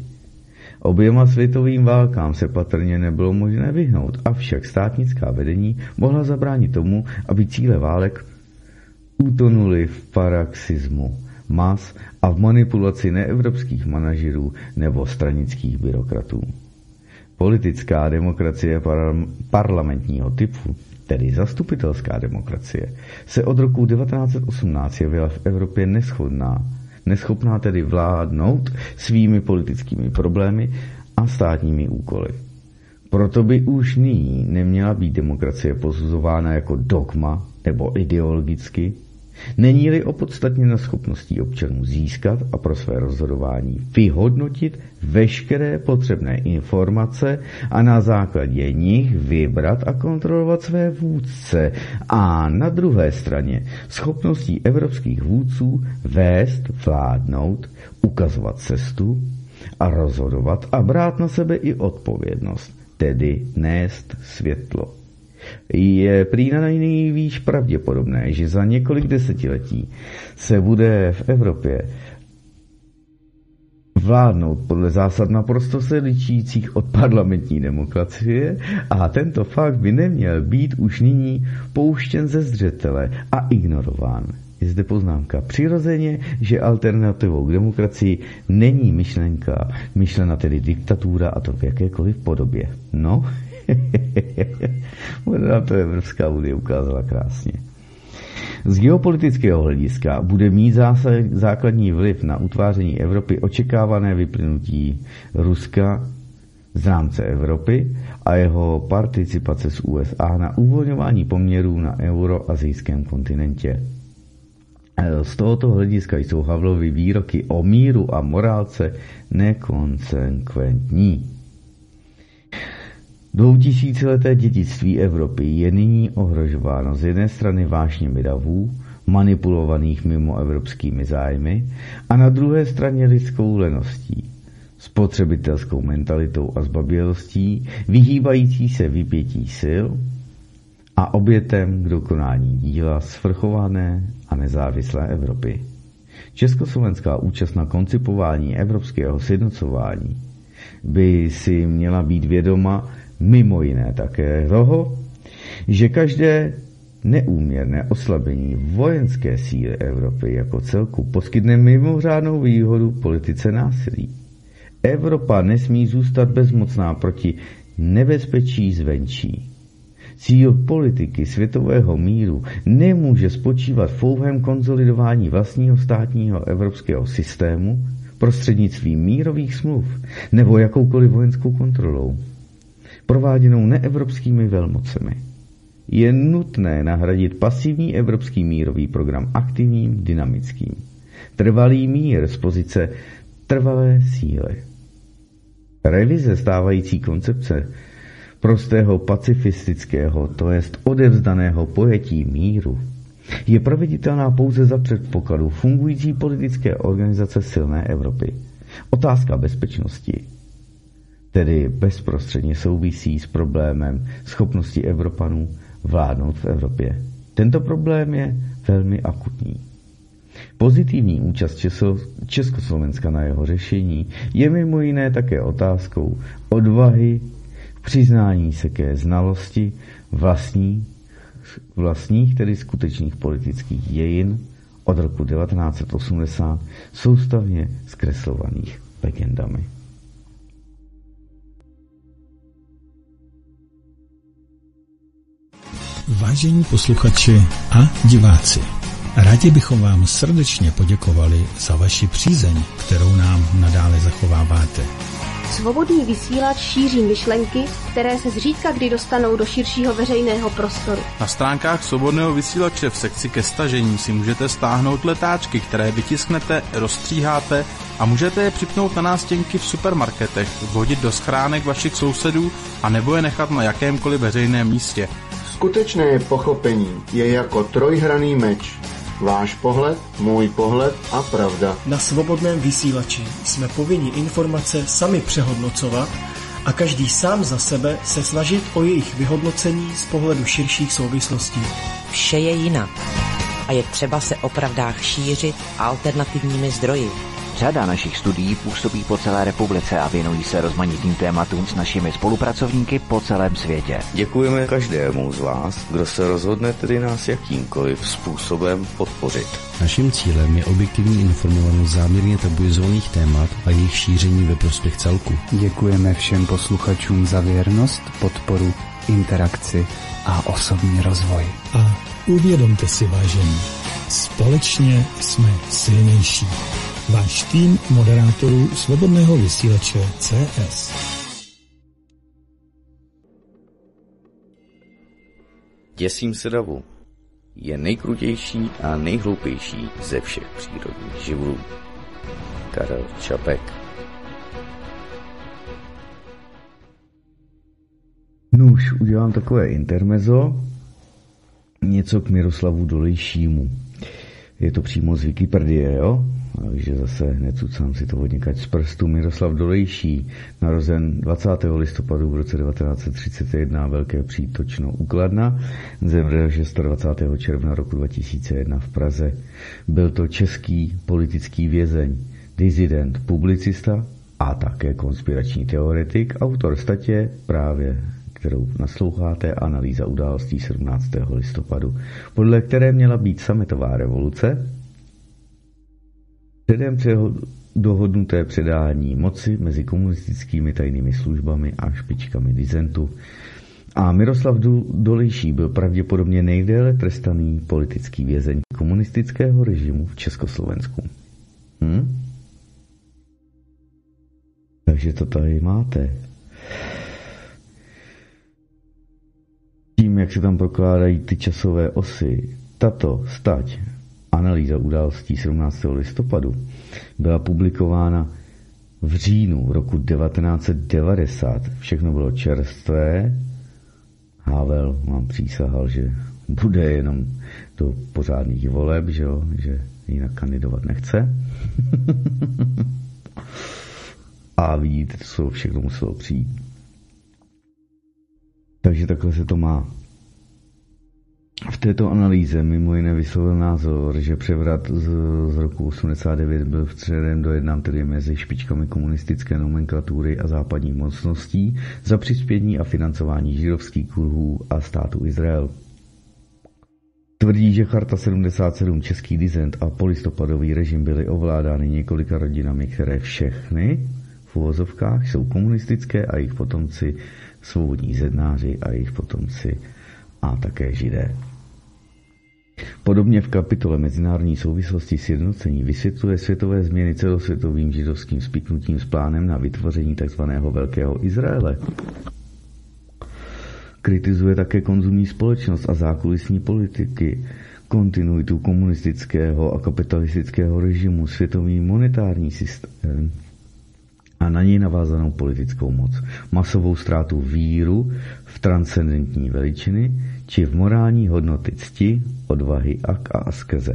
Oběma světovým válkám se patrně nebylo možné vyhnout, avšak státnická vedení mohla zabránit tomu, aby cíle válek utonuly v paraxismu mas a v manipulaci neevropských manažerů nebo stranických byrokratů. Politická demokracie parlamentního typu, tedy zastupitelská demokracie, se od roku 1918 jevila v Evropě neschodná, neschopná tedy vládnout svými politickými problémy a státními úkoly. Proto by už nyní neměla být demokracie posuzována jako dogma nebo ideologicky, Není-li opodstatněna schopností občanů získat a pro své rozhodování vyhodnotit veškeré potřebné informace a na základě nich vybrat a kontrolovat své vůdce a na druhé straně schopností evropských vůdců vést, vládnout, ukazovat cestu a rozhodovat a brát na sebe i odpovědnost, tedy nést světlo. Je prý na nejvýš pravděpodobné, že za několik desetiletí se bude v Evropě vládnout podle zásad naprosto se ličících od parlamentní demokracie a tento fakt by neměl být už nyní pouštěn ze zřetele a ignorován. Je zde poznámka. Přirozeně, že alternativou k demokracii není myšlenka, myšlena tedy diktatura a to v jakékoliv podobě. No, (laughs) Možná to Evropská unie ukázala krásně. Z geopolitického hlediska bude mít zásad, základní vliv na utváření Evropy očekávané vyplynutí Ruska z rámce Evropy a jeho participace z USA na uvolňování poměrů na euroazijském kontinentě. Z tohoto hlediska jsou Havlovy výroky o míru a morálce nekonsekventní. Dvoutisícileté dědictví Evropy je nyní ohrožováno z jedné strany vášněmi davů, manipulovaných mimo evropskými zájmy, a na druhé straně lidskou leností, spotřebitelskou mentalitou a zbabělostí, vyhýbající se vypětí sil a obětem k dokonání díla svrchované a nezávislé Evropy. Československá účast na koncipování evropského sjednocování by si měla být vědoma mimo jiné také toho, že každé neúměrné oslabení vojenské síly Evropy jako celku poskytne mimořádnou výhodu politice násilí. Evropa nesmí zůstat bezmocná proti nebezpečí zvenčí. Cíl politiky světového míru nemůže spočívat v pouhém konzolidování vlastního státního evropského systému prostřednictvím mírových smluv nebo jakoukoliv vojenskou kontrolou, prováděnou neevropskými velmocemi. Je nutné nahradit pasivní evropský mírový program aktivním, dynamickým. Trvalý mír z pozice trvalé síly. Revize stávající koncepce prostého pacifistického, to jest odevzdaného pojetí míru, je proveditelná pouze za předpokladu fungující politické organizace silné Evropy. Otázka bezpečnosti tedy bezprostředně souvisí s problémem schopnosti Evropanů vládnout v Evropě. Tento problém je velmi akutní. Pozitivní účast Československa na jeho řešení je mimo jiné také otázkou odvahy přiznání se ke znalosti vlastní, vlastních, tedy skutečných politických dějin od roku 1980 soustavně zkreslovaných legendami. Vážení posluchači a diváci, rádi bychom vám srdečně poděkovali za vaši přízeň, kterou nám nadále zachováváte. Svobodný vysílač šíří myšlenky, které se zřídka kdy dostanou do širšího veřejného prostoru. Na stránkách Svobodného vysílače v sekci ke stažení si můžete stáhnout letáčky, které vytisknete, rozstříháte a můžete je připnout na nástěnky v supermarketech, vhodit do schránek vašich sousedů a nebo je nechat na jakémkoliv veřejném místě. Skutečné pochopení je jako trojhraný meč. Váš pohled, můj pohled a pravda. Na svobodném vysílači jsme povinni informace sami přehodnocovat a každý sám za sebe se snažit o jejich vyhodnocení z pohledu širších souvislostí. Vše je jinak a je třeba se o pravdách šířit alternativními zdroji. Řada našich studií působí po celé republice a věnují se rozmanitým tématům s našimi spolupracovníky po celém světě. Děkujeme každému z vás, kdo se rozhodne tedy nás jakýmkoliv způsobem podpořit. Naším cílem je objektivní informovanost záměrně tabuizovaných témat a jejich šíření ve prospěch celku. Děkujeme všem posluchačům za věrnost, podporu, interakci a osobní rozvoj. A uvědomte si, vážení, společně jsme silnější. Váš tým moderátorů Svobodného vysílače CS. Děsím se davu. Je nejkrutější a nejhloupější ze všech přírodních živlů. Karel Čapek No už udělám takové intermezo, něco k Miroslavu Dolejšímu. Je to přímo z Wikipedie, jo? Takže zase necucám si to hodně z prstu. Miroslav Dolejší, narozen 20. listopadu v roce 1931, Velké přítočno ukladna, zemřel 26. června roku 2001 v Praze. Byl to český politický vězeň, dizident, publicista a také konspirační teoretik, autor statě právě kterou nasloucháte, analýza událostí 17. listopadu, podle které měla být sametová revoluce, Předem dohodnuté předání moci mezi komunistickými tajnými službami a špičkami dizentu A Miroslav Dolejší byl pravděpodobně nejdéle trestaný politický vězeň komunistického režimu v Československu. Hm? Takže to tady máte. Tím, jak se tam prokládají ty časové osy, tato stať, analýza událostí 17. listopadu, byla publikována v říjnu roku 1990. Všechno bylo čerstvé. Havel vám přísahal, že bude jenom do pořádných voleb, že, jo? že jinak kandidovat nechce. (laughs) A vidíte, co všechno muselo přijít. Takže takhle se to má. V této analýze mimo jiné vyslovil názor, že převrat z, z roku 89 byl vstředem dojednán tedy mezi špičkami komunistické nomenklatury a západních mocností za přispění a financování židovských kruhů a státu Izrael. Tvrdí, že Charta 77, Český dizent a polistopadový režim byly ovládány několika rodinami, které všechny v uvozovkách jsou komunistické a jejich potomci svobodní zednáři a jejich potomci a také židé. Podobně v kapitole Mezinárodní souvislosti sjednocení vysvětluje světové změny celosvětovým židovským spiknutím s plánem na vytvoření tzv. Velkého Izraele. Kritizuje také konzumní společnost a zákulisní politiky, kontinuitu komunistického a kapitalistického režimu, světový monetární systém, a na něj navázanou politickou moc, masovou ztrátu víru v transcendentní veličiny či v morální hodnoty cti, odvahy a askeze.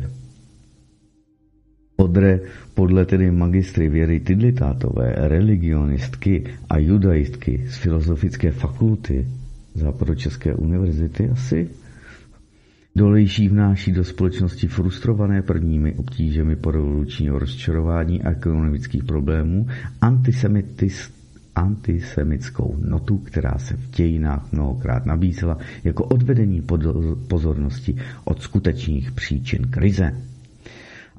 Podre podle tedy magistry věry Tidlitátové, religionistky a judaistky z filozofické fakulty Západočeské univerzity asi Dolejší vnáší do společnosti frustrované prvními obtížemi po revolučního rozčarování a ekonomických problémů antisemitskou notu, která se v dějinách mnohokrát nabízela jako odvedení pozornosti od skutečných příčin krize.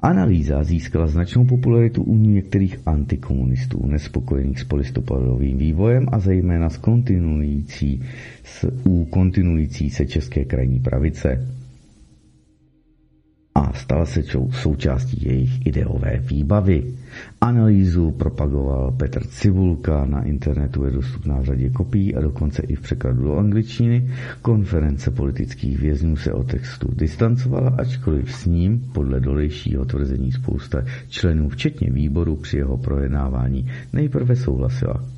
Analýza získala značnou popularitu u některých antikomunistů nespokojených s polistopadovým vývojem a zejména s kontinuující, s, u kontinuující se české krajní pravice a stala se součástí jejich ideové výbavy. Analýzu propagoval Petr Cibulka, na internetu je dostupná v řadě kopií a dokonce i v překladu do angličtiny. Konference politických vězňů se o textu distancovala, ačkoliv s ním, podle dolejšího tvrzení spousta členů, včetně výboru při jeho projednávání, nejprve souhlasila.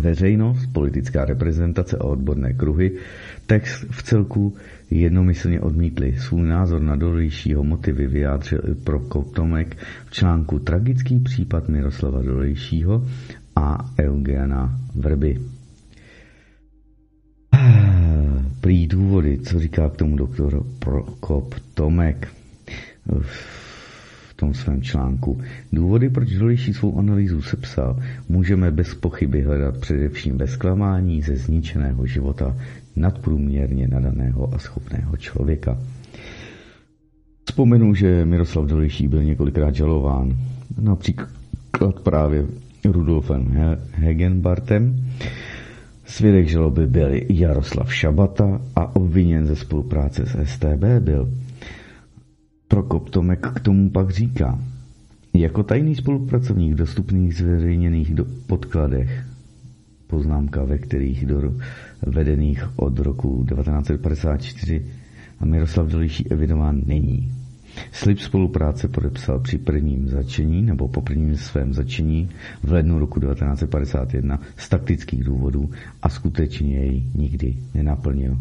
Veřejnost, politická reprezentace a odborné kruhy text v celku jednomyslně odmítli. Svůj názor na Dolejšího motivy vyjádřil i Prokop Tomek v článku Tragický případ Miroslava Dolejšího a Eugena Vrby. Prý důvody, co říká k tomu doktor Prokop Tomek tom svém článku. Důvody, proč Dolejší svou analýzu sepsal, můžeme bez pochyby hledat především bez klamání ze zničeného života nadprůměrně nadaného a schopného člověka. Vzpomenu, že Miroslav Dolejší byl několikrát žalován, například právě Rudolfem Hegenbartem. Svědek žaloby byl Jaroslav Šabata a obviněn ze spolupráce s STB byl Prokop Tomek k tomu pak říká, jako tajný spolupracovník dostupných zveřejněných do podkladech poznámka, ve kterých do vedených od roku 1954 a Miroslav Dolíší evidován není. Slib spolupráce podepsal při prvním začení nebo po prvním svém začení v lednu roku 1951 z taktických důvodů a skutečně jej nikdy nenaplnil.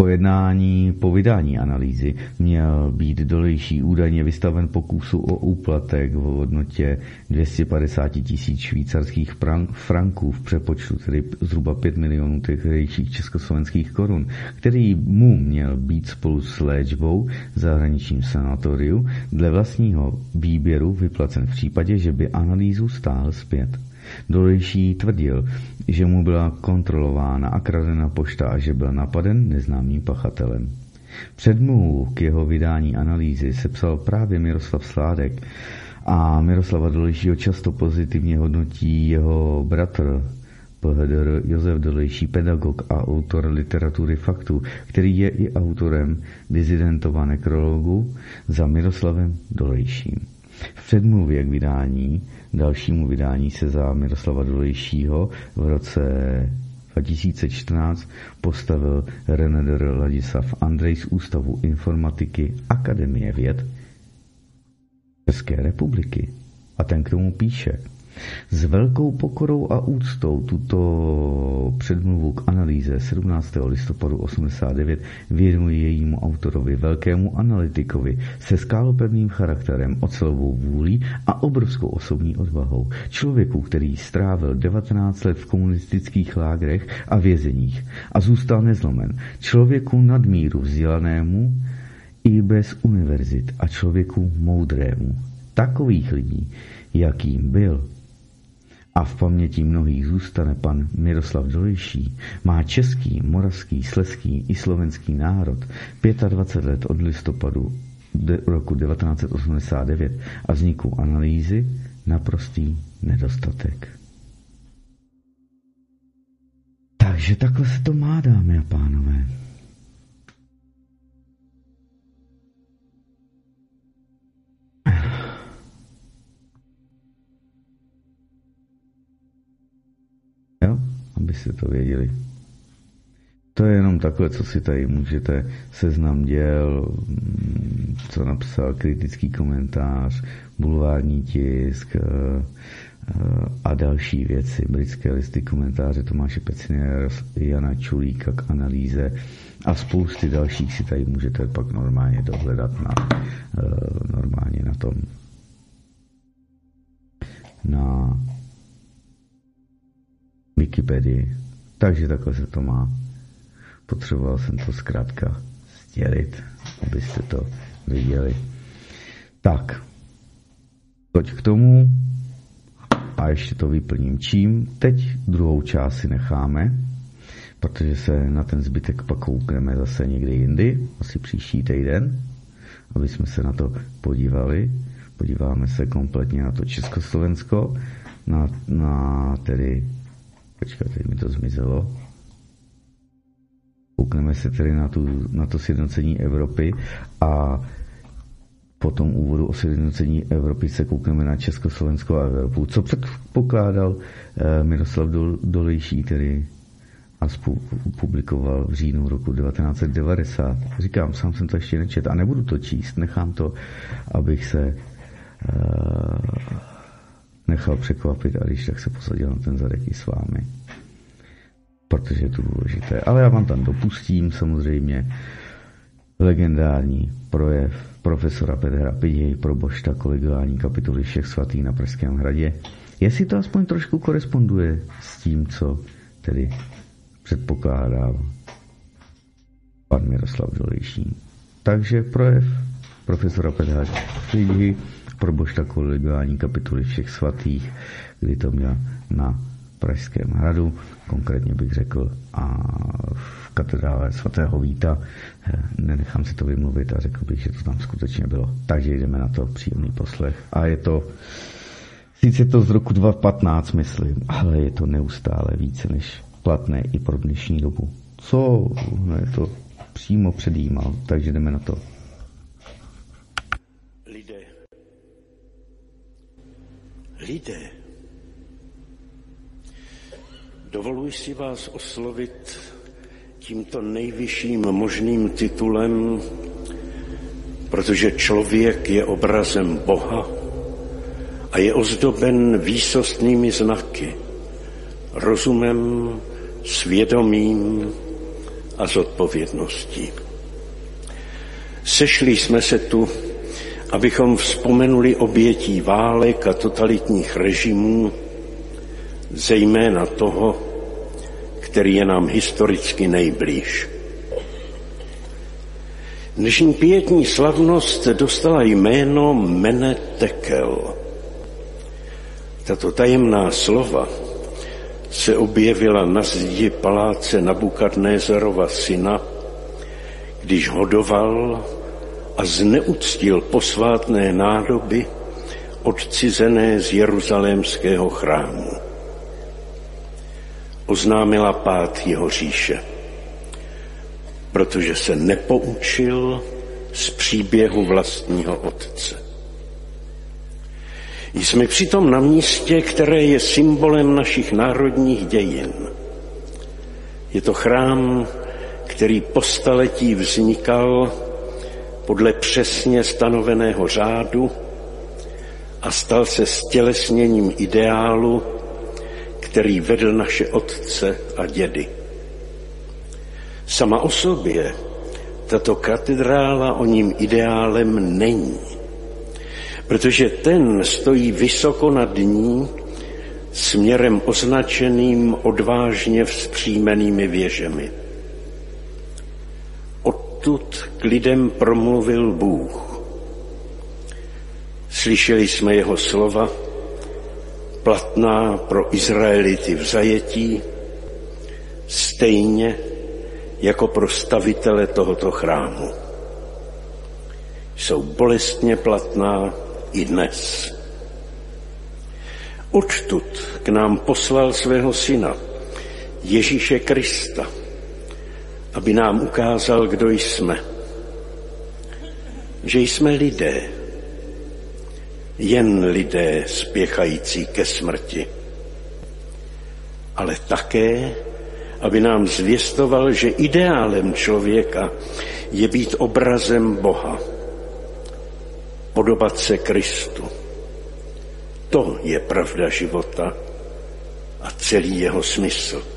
Po jednání po vydání analýzy měl být dolejší údajně vystaven pokusu o úplatek v hodnotě 250 tisíc švýcarských franků v přepočtu tedy zhruba 5 milionů tehdejších československých korun, který mu měl být spolu s léčbou v zahraničním sanatoriu dle vlastního výběru vyplacen v případě, že by analýzu stál zpět. Dolejší tvrdil, že mu byla kontrolována a kradena pošta a že byl napaden neznámým pachatelem. Předmluvu k jeho vydání analýzy sepsal právě Miroslav Sládek a Miroslava Dolejšího často pozitivně hodnotí jeho bratr PHDR Josef Dolejší, pedagog a autor literatury faktu, který je i autorem dizidentova nekrologu za Miroslavem Dolejším. V předmluvě k vydání, dalšímu vydání se za Miroslava Dolejšího v roce 2014 postavil Reneder Ladislav Andrej z Ústavu informatiky Akademie věd České republiky. A ten k tomu píše – s velkou pokorou a úctou tuto předmluvu k analýze 17. listopadu 89 věnuji jejímu autorovi, velkému analytikovi se skálopevným charakterem, ocelovou vůlí a obrovskou osobní odvahou. Člověku, který strávil 19 let v komunistických lágrech a vězeních a zůstal nezlomen. Člověku nadmíru vzdělanému i bez univerzit a člověku moudrému. Takových lidí, jakým byl, a v paměti mnohých zůstane pan Miroslav Dolejší, má český, moravský, sleský i slovenský národ 25 let od listopadu roku 1989 a vzniku analýzy naprostý nedostatek. Takže takhle se to má, dámy a pánové. Abyste to věděli. To je jenom takhle, co si tady můžete seznam děl, mm, co napsal kritický komentář, bulvární tisk eh, eh, a další věci. Britské listy komentáře Tomáše Peciny, Jana Čulíka k analýze a spousty dalších si tady můžete pak normálně dohledat na, eh, normálně na tom na Wikipedii. Takže takhle se to má. Potřeboval jsem to zkrátka sdělit, abyste to viděli. Tak, toť k tomu a ještě to vyplním čím. Teď druhou část si necháme, protože se na ten zbytek pak koukneme zase někdy jindy, asi příští týden, aby jsme se na to podívali. Podíváme se kompletně na to Československo, na, na tedy Počkat, teď mi to zmizelo. Koukneme se tedy na, tu, na to sjednocení Evropy a po tom úvodu o sjednocení Evropy se koukneme na Československo a Evropu. Co předpokládal eh, Miroslav Dolejší, tedy a publikoval v říjnu roku 1990. Říkám, sám jsem to ještě nečet a nebudu to číst, nechám to, abych se uh, nechal překvapit a když tak se posadil na ten zadek i s vámi. Protože je to důležité. Ale já vám tam dopustím samozřejmě legendární projev profesora Petra Piděj pro bošta kolegiální kapitoly všech svatých na Pražském hradě. Jestli to aspoň trošku koresponduje s tím, co tedy předpokládá pan Miroslav Dolejší. Takže projev profesora Petra Piděj probožta kolegiální kapituly všech svatých, kdy to měl na Pražském hradu, konkrétně bych řekl, a v katedrále svatého Víta. Eh, nenechám si to vymluvit a řekl bych, že to tam skutečně bylo. Takže jdeme na to příjemný poslech. A je to, sice to z roku 2015, myslím, ale je to neustále více než platné i pro dnešní dobu. Co? No je to přímo předjímal, takže jdeme na to. Lidé. Dovoluji si vás oslovit tímto nejvyšším možným titulem, protože člověk je obrazem Boha a je ozdoben výsostnými znaky, rozumem, svědomím a zodpovědností. Sešli jsme se tu abychom vzpomenuli obětí válek a totalitních režimů, zejména toho, který je nám historicky nejblíž. Dnešní pětní slavnost dostala jméno Mene Tekel. Tato tajemná slova se objevila na zdi paláce Nabukadnézarova syna, když hodoval a zneuctil posvátné nádoby odcizené z jeruzalémského chrámu. oznámila pád jeho říše, protože se nepoučil z příběhu vlastního otce. Jsme přitom na místě, které je symbolem našich národních dějin. Je to chrám, který po staletí vznikal podle přesně stanoveného řádu a stal se stělesněním ideálu, který vedl naše otce a dědy. Sama o sobě tato katedrála o ním ideálem není, protože ten stojí vysoko nad ní směrem označeným odvážně vzpřímenými věžemi. Odtud k lidem promluvil Bůh. Slyšeli jsme jeho slova, platná pro Izraelity v zajetí, stejně jako pro stavitele tohoto chrámu. Jsou bolestně platná i dnes. Odtud k nám poslal svého syna, Ježíše Krista, aby nám ukázal, kdo jsme. Že jsme lidé, jen lidé spěchající ke smrti, ale také, aby nám zvěstoval, že ideálem člověka je být obrazem Boha, podobat se Kristu. To je pravda života a celý jeho smysl.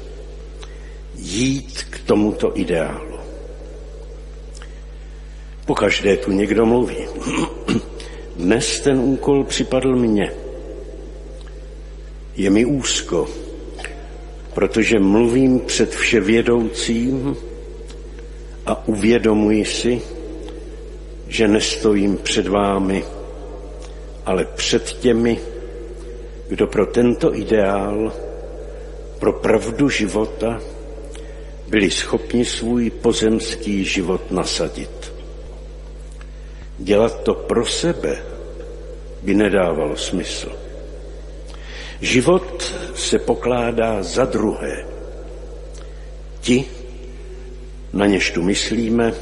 Jít k tomuto ideálu. Pokaždé tu někdo mluví. (clears throat) Dnes ten úkol připadl mně. Je mi úzko, protože mluvím před vševědoucím a uvědomuji si, že nestojím před vámi, ale před těmi, kdo pro tento ideál, pro pravdu života, byli schopni svůj pozemský život nasadit. Dělat to pro sebe by nedávalo smysl. Život se pokládá za druhé. Ti, na něž tu myslíme,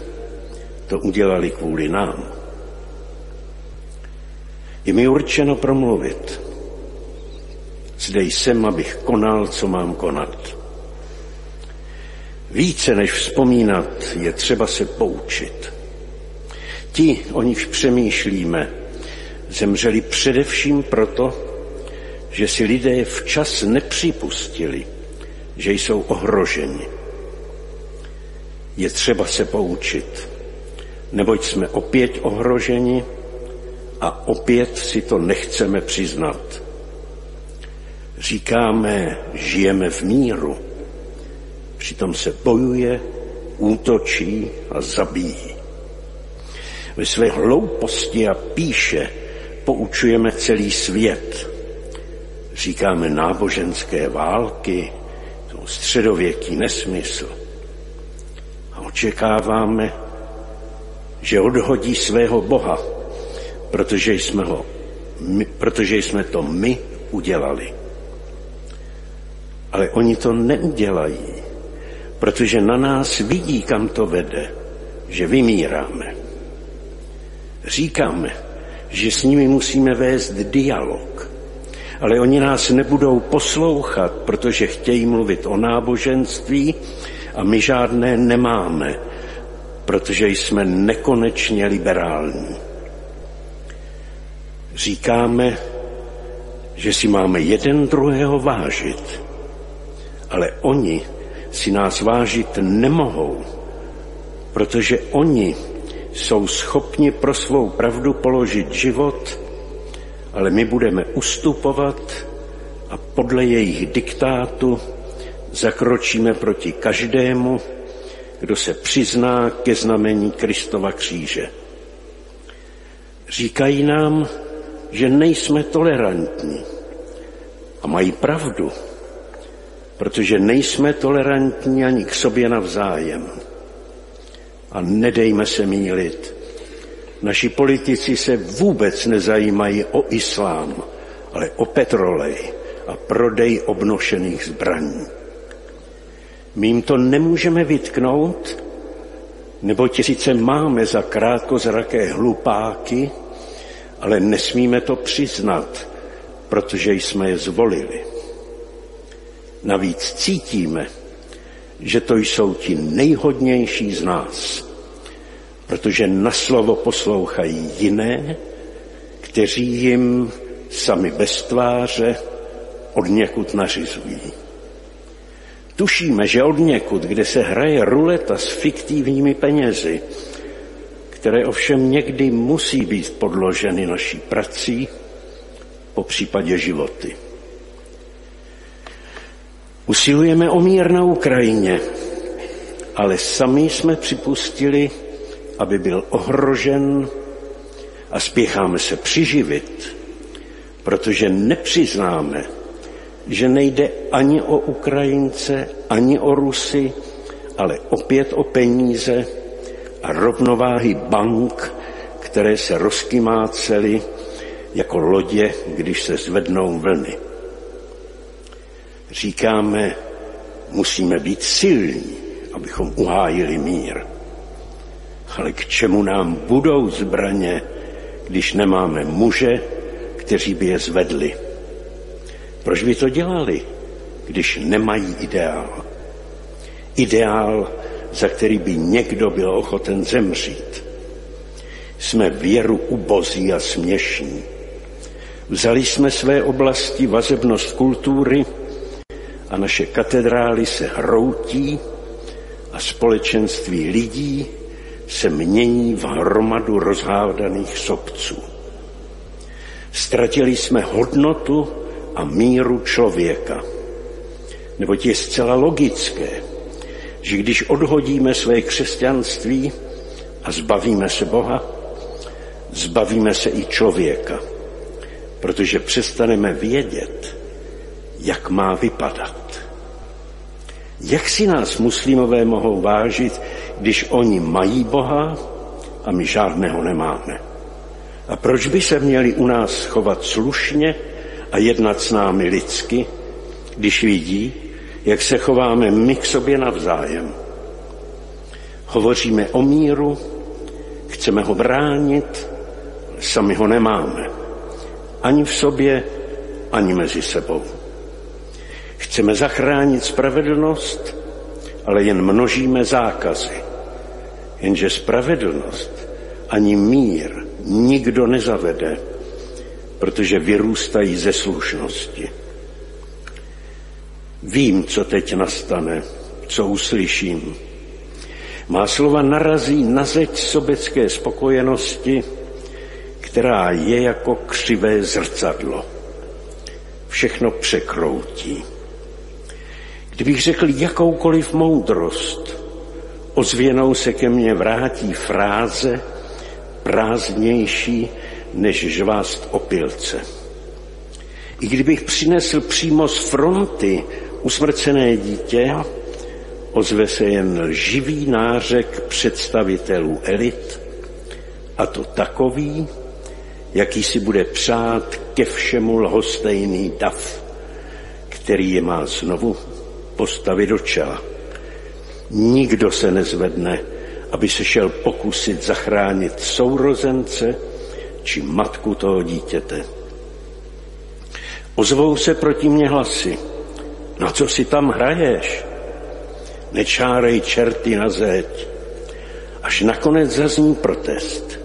to udělali kvůli nám. Je mi určeno promluvit. Zde jsem, abych konal, co mám konat. Více než vzpomínat je třeba se poučit. Ti, o nichž přemýšlíme, zemřeli především proto, že si lidé včas nepřipustili, že jsou ohroženi. Je třeba se poučit, neboť jsme opět ohroženi a opět si to nechceme přiznat. Říkáme, žijeme v míru, přitom se bojuje, útočí a zabíjí. Ve své hlouposti a píše poučujeme celý svět. Říkáme náboženské války, to středověký nesmysl. A očekáváme, že odhodí svého Boha, protože jsme, ho, my, protože jsme to my udělali. Ale oni to neudělají, protože na nás vidí, kam to vede, že vymíráme. Říkáme, že s nimi musíme vést dialog, ale oni nás nebudou poslouchat, protože chtějí mluvit o náboženství a my žádné nemáme, protože jsme nekonečně liberální. Říkáme, že si máme jeden druhého vážit, ale oni si nás vážit nemohou, protože oni jsou schopni pro svou pravdu položit život, ale my budeme ustupovat a podle jejich diktátu zakročíme proti každému, kdo se přizná ke znamení Kristova kříže. Říkají nám, že nejsme tolerantní. A mají pravdu, protože nejsme tolerantní ani k sobě navzájem. A nedejme se mílit. Naši politici se vůbec nezajímají o islám, ale o petrolej a prodej obnošených zbraní. My jim to nemůžeme vytknout, nebo sice máme za krátkozraké hlupáky, ale nesmíme to přiznat, protože jsme je zvolili. Navíc cítíme, že to jsou ti nejhodnější z nás, protože na slovo poslouchají jiné, kteří jim sami bez tváře od někud nařizují. Tušíme, že od někud, kde se hraje ruleta s fiktivními penězi, které ovšem někdy musí být podloženy naší prací, po případě životy. Usilujeme o mír na Ukrajině, ale sami jsme připustili, aby byl ohrožen a spěcháme se přiživit, protože nepřiznáme, že nejde ani o Ukrajince, ani o Rusy, ale opět o peníze a rovnováhy bank, které se rozkymácely jako lodě, když se zvednou vlny. Říkáme, musíme být silní, abychom uhájili mír. Ale k čemu nám budou zbraně, když nemáme muže, kteří by je zvedli? Proč by to dělali, když nemají ideál? Ideál, za který by někdo byl ochoten zemřít. Jsme věru ubozí a směšní. Vzali jsme své oblasti vazebnost kultury a naše katedrály se hroutí a společenství lidí se mění v hromadu rozhádaných sobců. Ztratili jsme hodnotu a míru člověka. Neboť je zcela logické, že když odhodíme své křesťanství a zbavíme se Boha, zbavíme se i člověka, protože přestaneme vědět, jak má vypadat. Jak si nás muslimové mohou vážit, když oni mají Boha a my žádného nemáme? A proč by se měli u nás chovat slušně a jednat s námi lidsky, když vidí, jak se chováme my k sobě navzájem? Hovoříme o míru, chceme ho bránit, sami ho nemáme. Ani v sobě, ani mezi sebou. Chceme zachránit spravedlnost, ale jen množíme zákazy. Jenže spravedlnost ani mír nikdo nezavede, protože vyrůstají ze slušnosti. Vím, co teď nastane, co uslyším. Má slova narazí na zeď sobecké spokojenosti, která je jako křivé zrcadlo. Všechno překroutí. Kdybych řekl jakoukoliv moudrost, ozvěnou se ke mně vrátí fráze prázdnější než žvást opilce. I kdybych přinesl přímo z fronty usmrcené dítě, ozve se jen živý nářek představitelů elit, a to takový, jaký si bude přát ke všemu lhostejný dav, který je má znovu postavit do čela. Nikdo se nezvedne, aby se šel pokusit zachránit sourozence či matku toho dítěte. Ozvou se proti mně hlasy. Na co si tam hraješ? Nečárej čerty na zeď. Až nakonec zazní protest.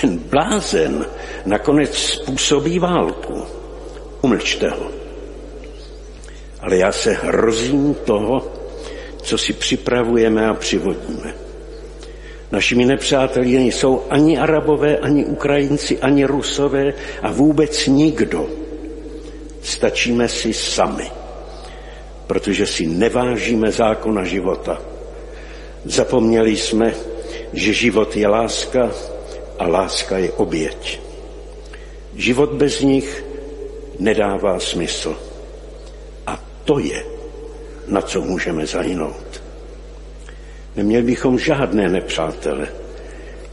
Ten blázen nakonec způsobí válku. Umlčte ho ale já se hrozím toho, co si připravujeme a přivodíme. Našimi nepřáteli nejsou ani Arabové, ani Ukrajinci, ani Rusové a vůbec nikdo. Stačíme si sami, protože si nevážíme zákona života. Zapomněli jsme, že život je láska a láska je oběť. Život bez nich nedává smysl to je, na co můžeme zahynout. Neměli bychom žádné nepřátele,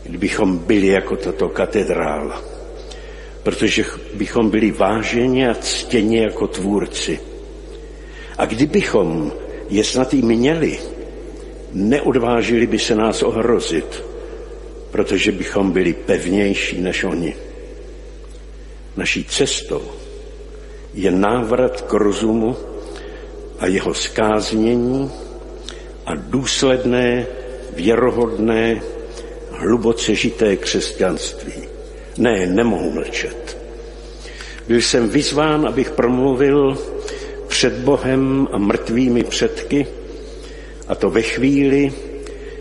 kdybychom byli jako tato katedrála, protože bychom byli váženi a ctěni jako tvůrci. A kdybychom je snad i měli, neodvážili by se nás ohrozit, protože bychom byli pevnější než oni. Naší cestou je návrat k rozumu a jeho skáznění a důsledné, věrohodné, hluboce žité křesťanství. Ne, nemohu mlčet. Byl jsem vyzván, abych promluvil před Bohem a mrtvými předky, a to ve chvíli,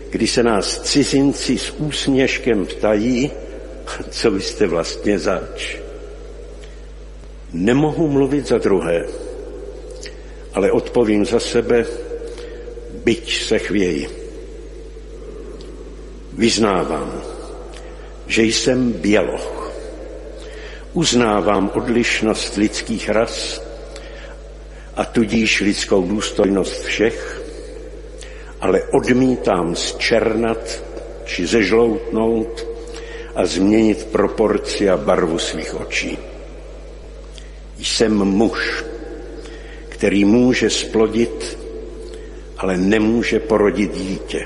kdy se nás cizinci s úsměškem ptají, co vy jste vlastně zač. Nemohu mluvit za druhé, ale odpovím za sebe, byť se chvěji. Vyznávám, že jsem běloch. Uznávám odlišnost lidských ras a tudíž lidskou důstojnost všech, ale odmítám zčernat či zežloutnout a změnit proporci a barvu svých očí. Jsem muž, který může splodit, ale nemůže porodit dítě.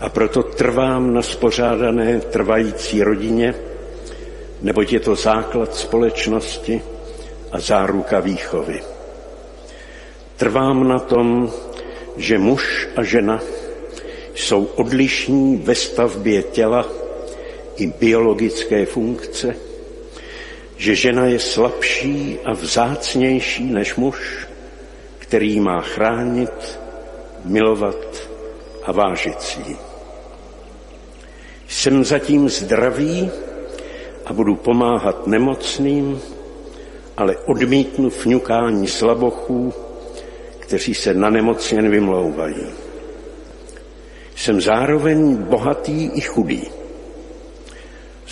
A proto trvám na spořádané trvající rodině, neboť je to základ společnosti a záruka výchovy. Trvám na tom, že muž a žena jsou odlišní ve stavbě těla i biologické funkce, že žena je slabší a vzácnější než muž, který má chránit, milovat a vážit si. Jsem zatím zdravý a budu pomáhat nemocným, ale odmítnu fňukání slabochů, kteří se na nemocně vymlouvají. Jsem zároveň bohatý i chudý.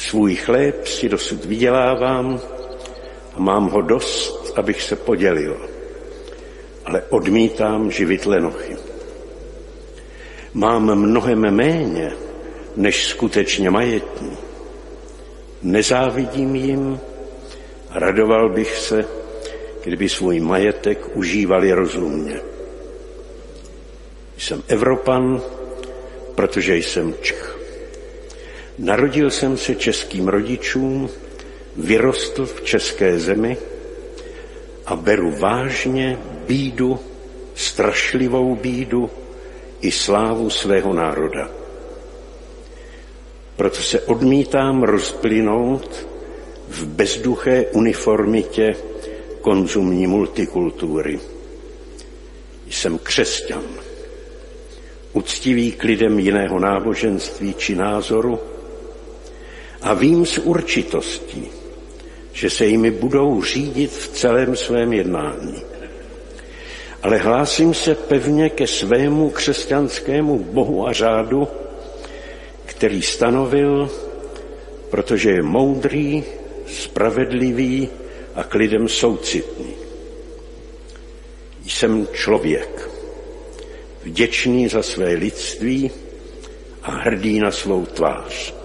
Svůj chléb si dosud vydělávám a mám ho dost, abych se podělil. Ale odmítám živit lenochy. Mám mnohem méně, než skutečně majetní. Nezávidím jim, radoval bych se, kdyby svůj majetek užívali rozumně. Jsem Evropan, protože jsem Čech. Narodil jsem se českým rodičům, vyrostl v české zemi a beru vážně bídu, strašlivou bídu i slávu svého národa. Proto se odmítám rozplynout v bezduché uniformitě konzumní multikultury. Jsem křesťan, uctivý k lidem jiného náboženství či názoru a vím s určitostí, že se jimi budou řídit v celém svém jednání. Ale hlásím se pevně ke svému křesťanskému bohu a řádu, který stanovil, protože je moudrý, spravedlivý a k lidem soucitný. Jsem člověk, vděčný za své lidství a hrdý na svou tvář.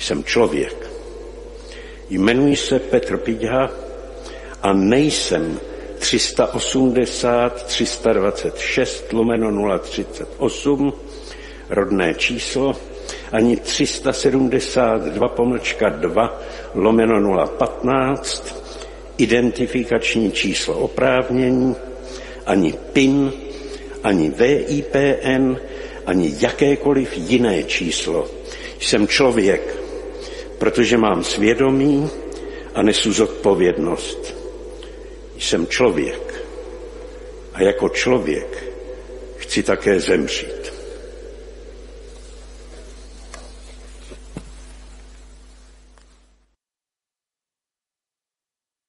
Jsem člověk. Jmenuji se Petr Pidha a nejsem 380 326 lomeno 038 rodné číslo, ani 372 pomlčka 2 lomeno 015 identifikační číslo oprávnění, ani PIN, ani VIPN, ani jakékoliv jiné číslo. Jsem člověk, protože mám svědomí a nesu zodpovědnost. Jsem člověk a jako člověk chci také zemřít.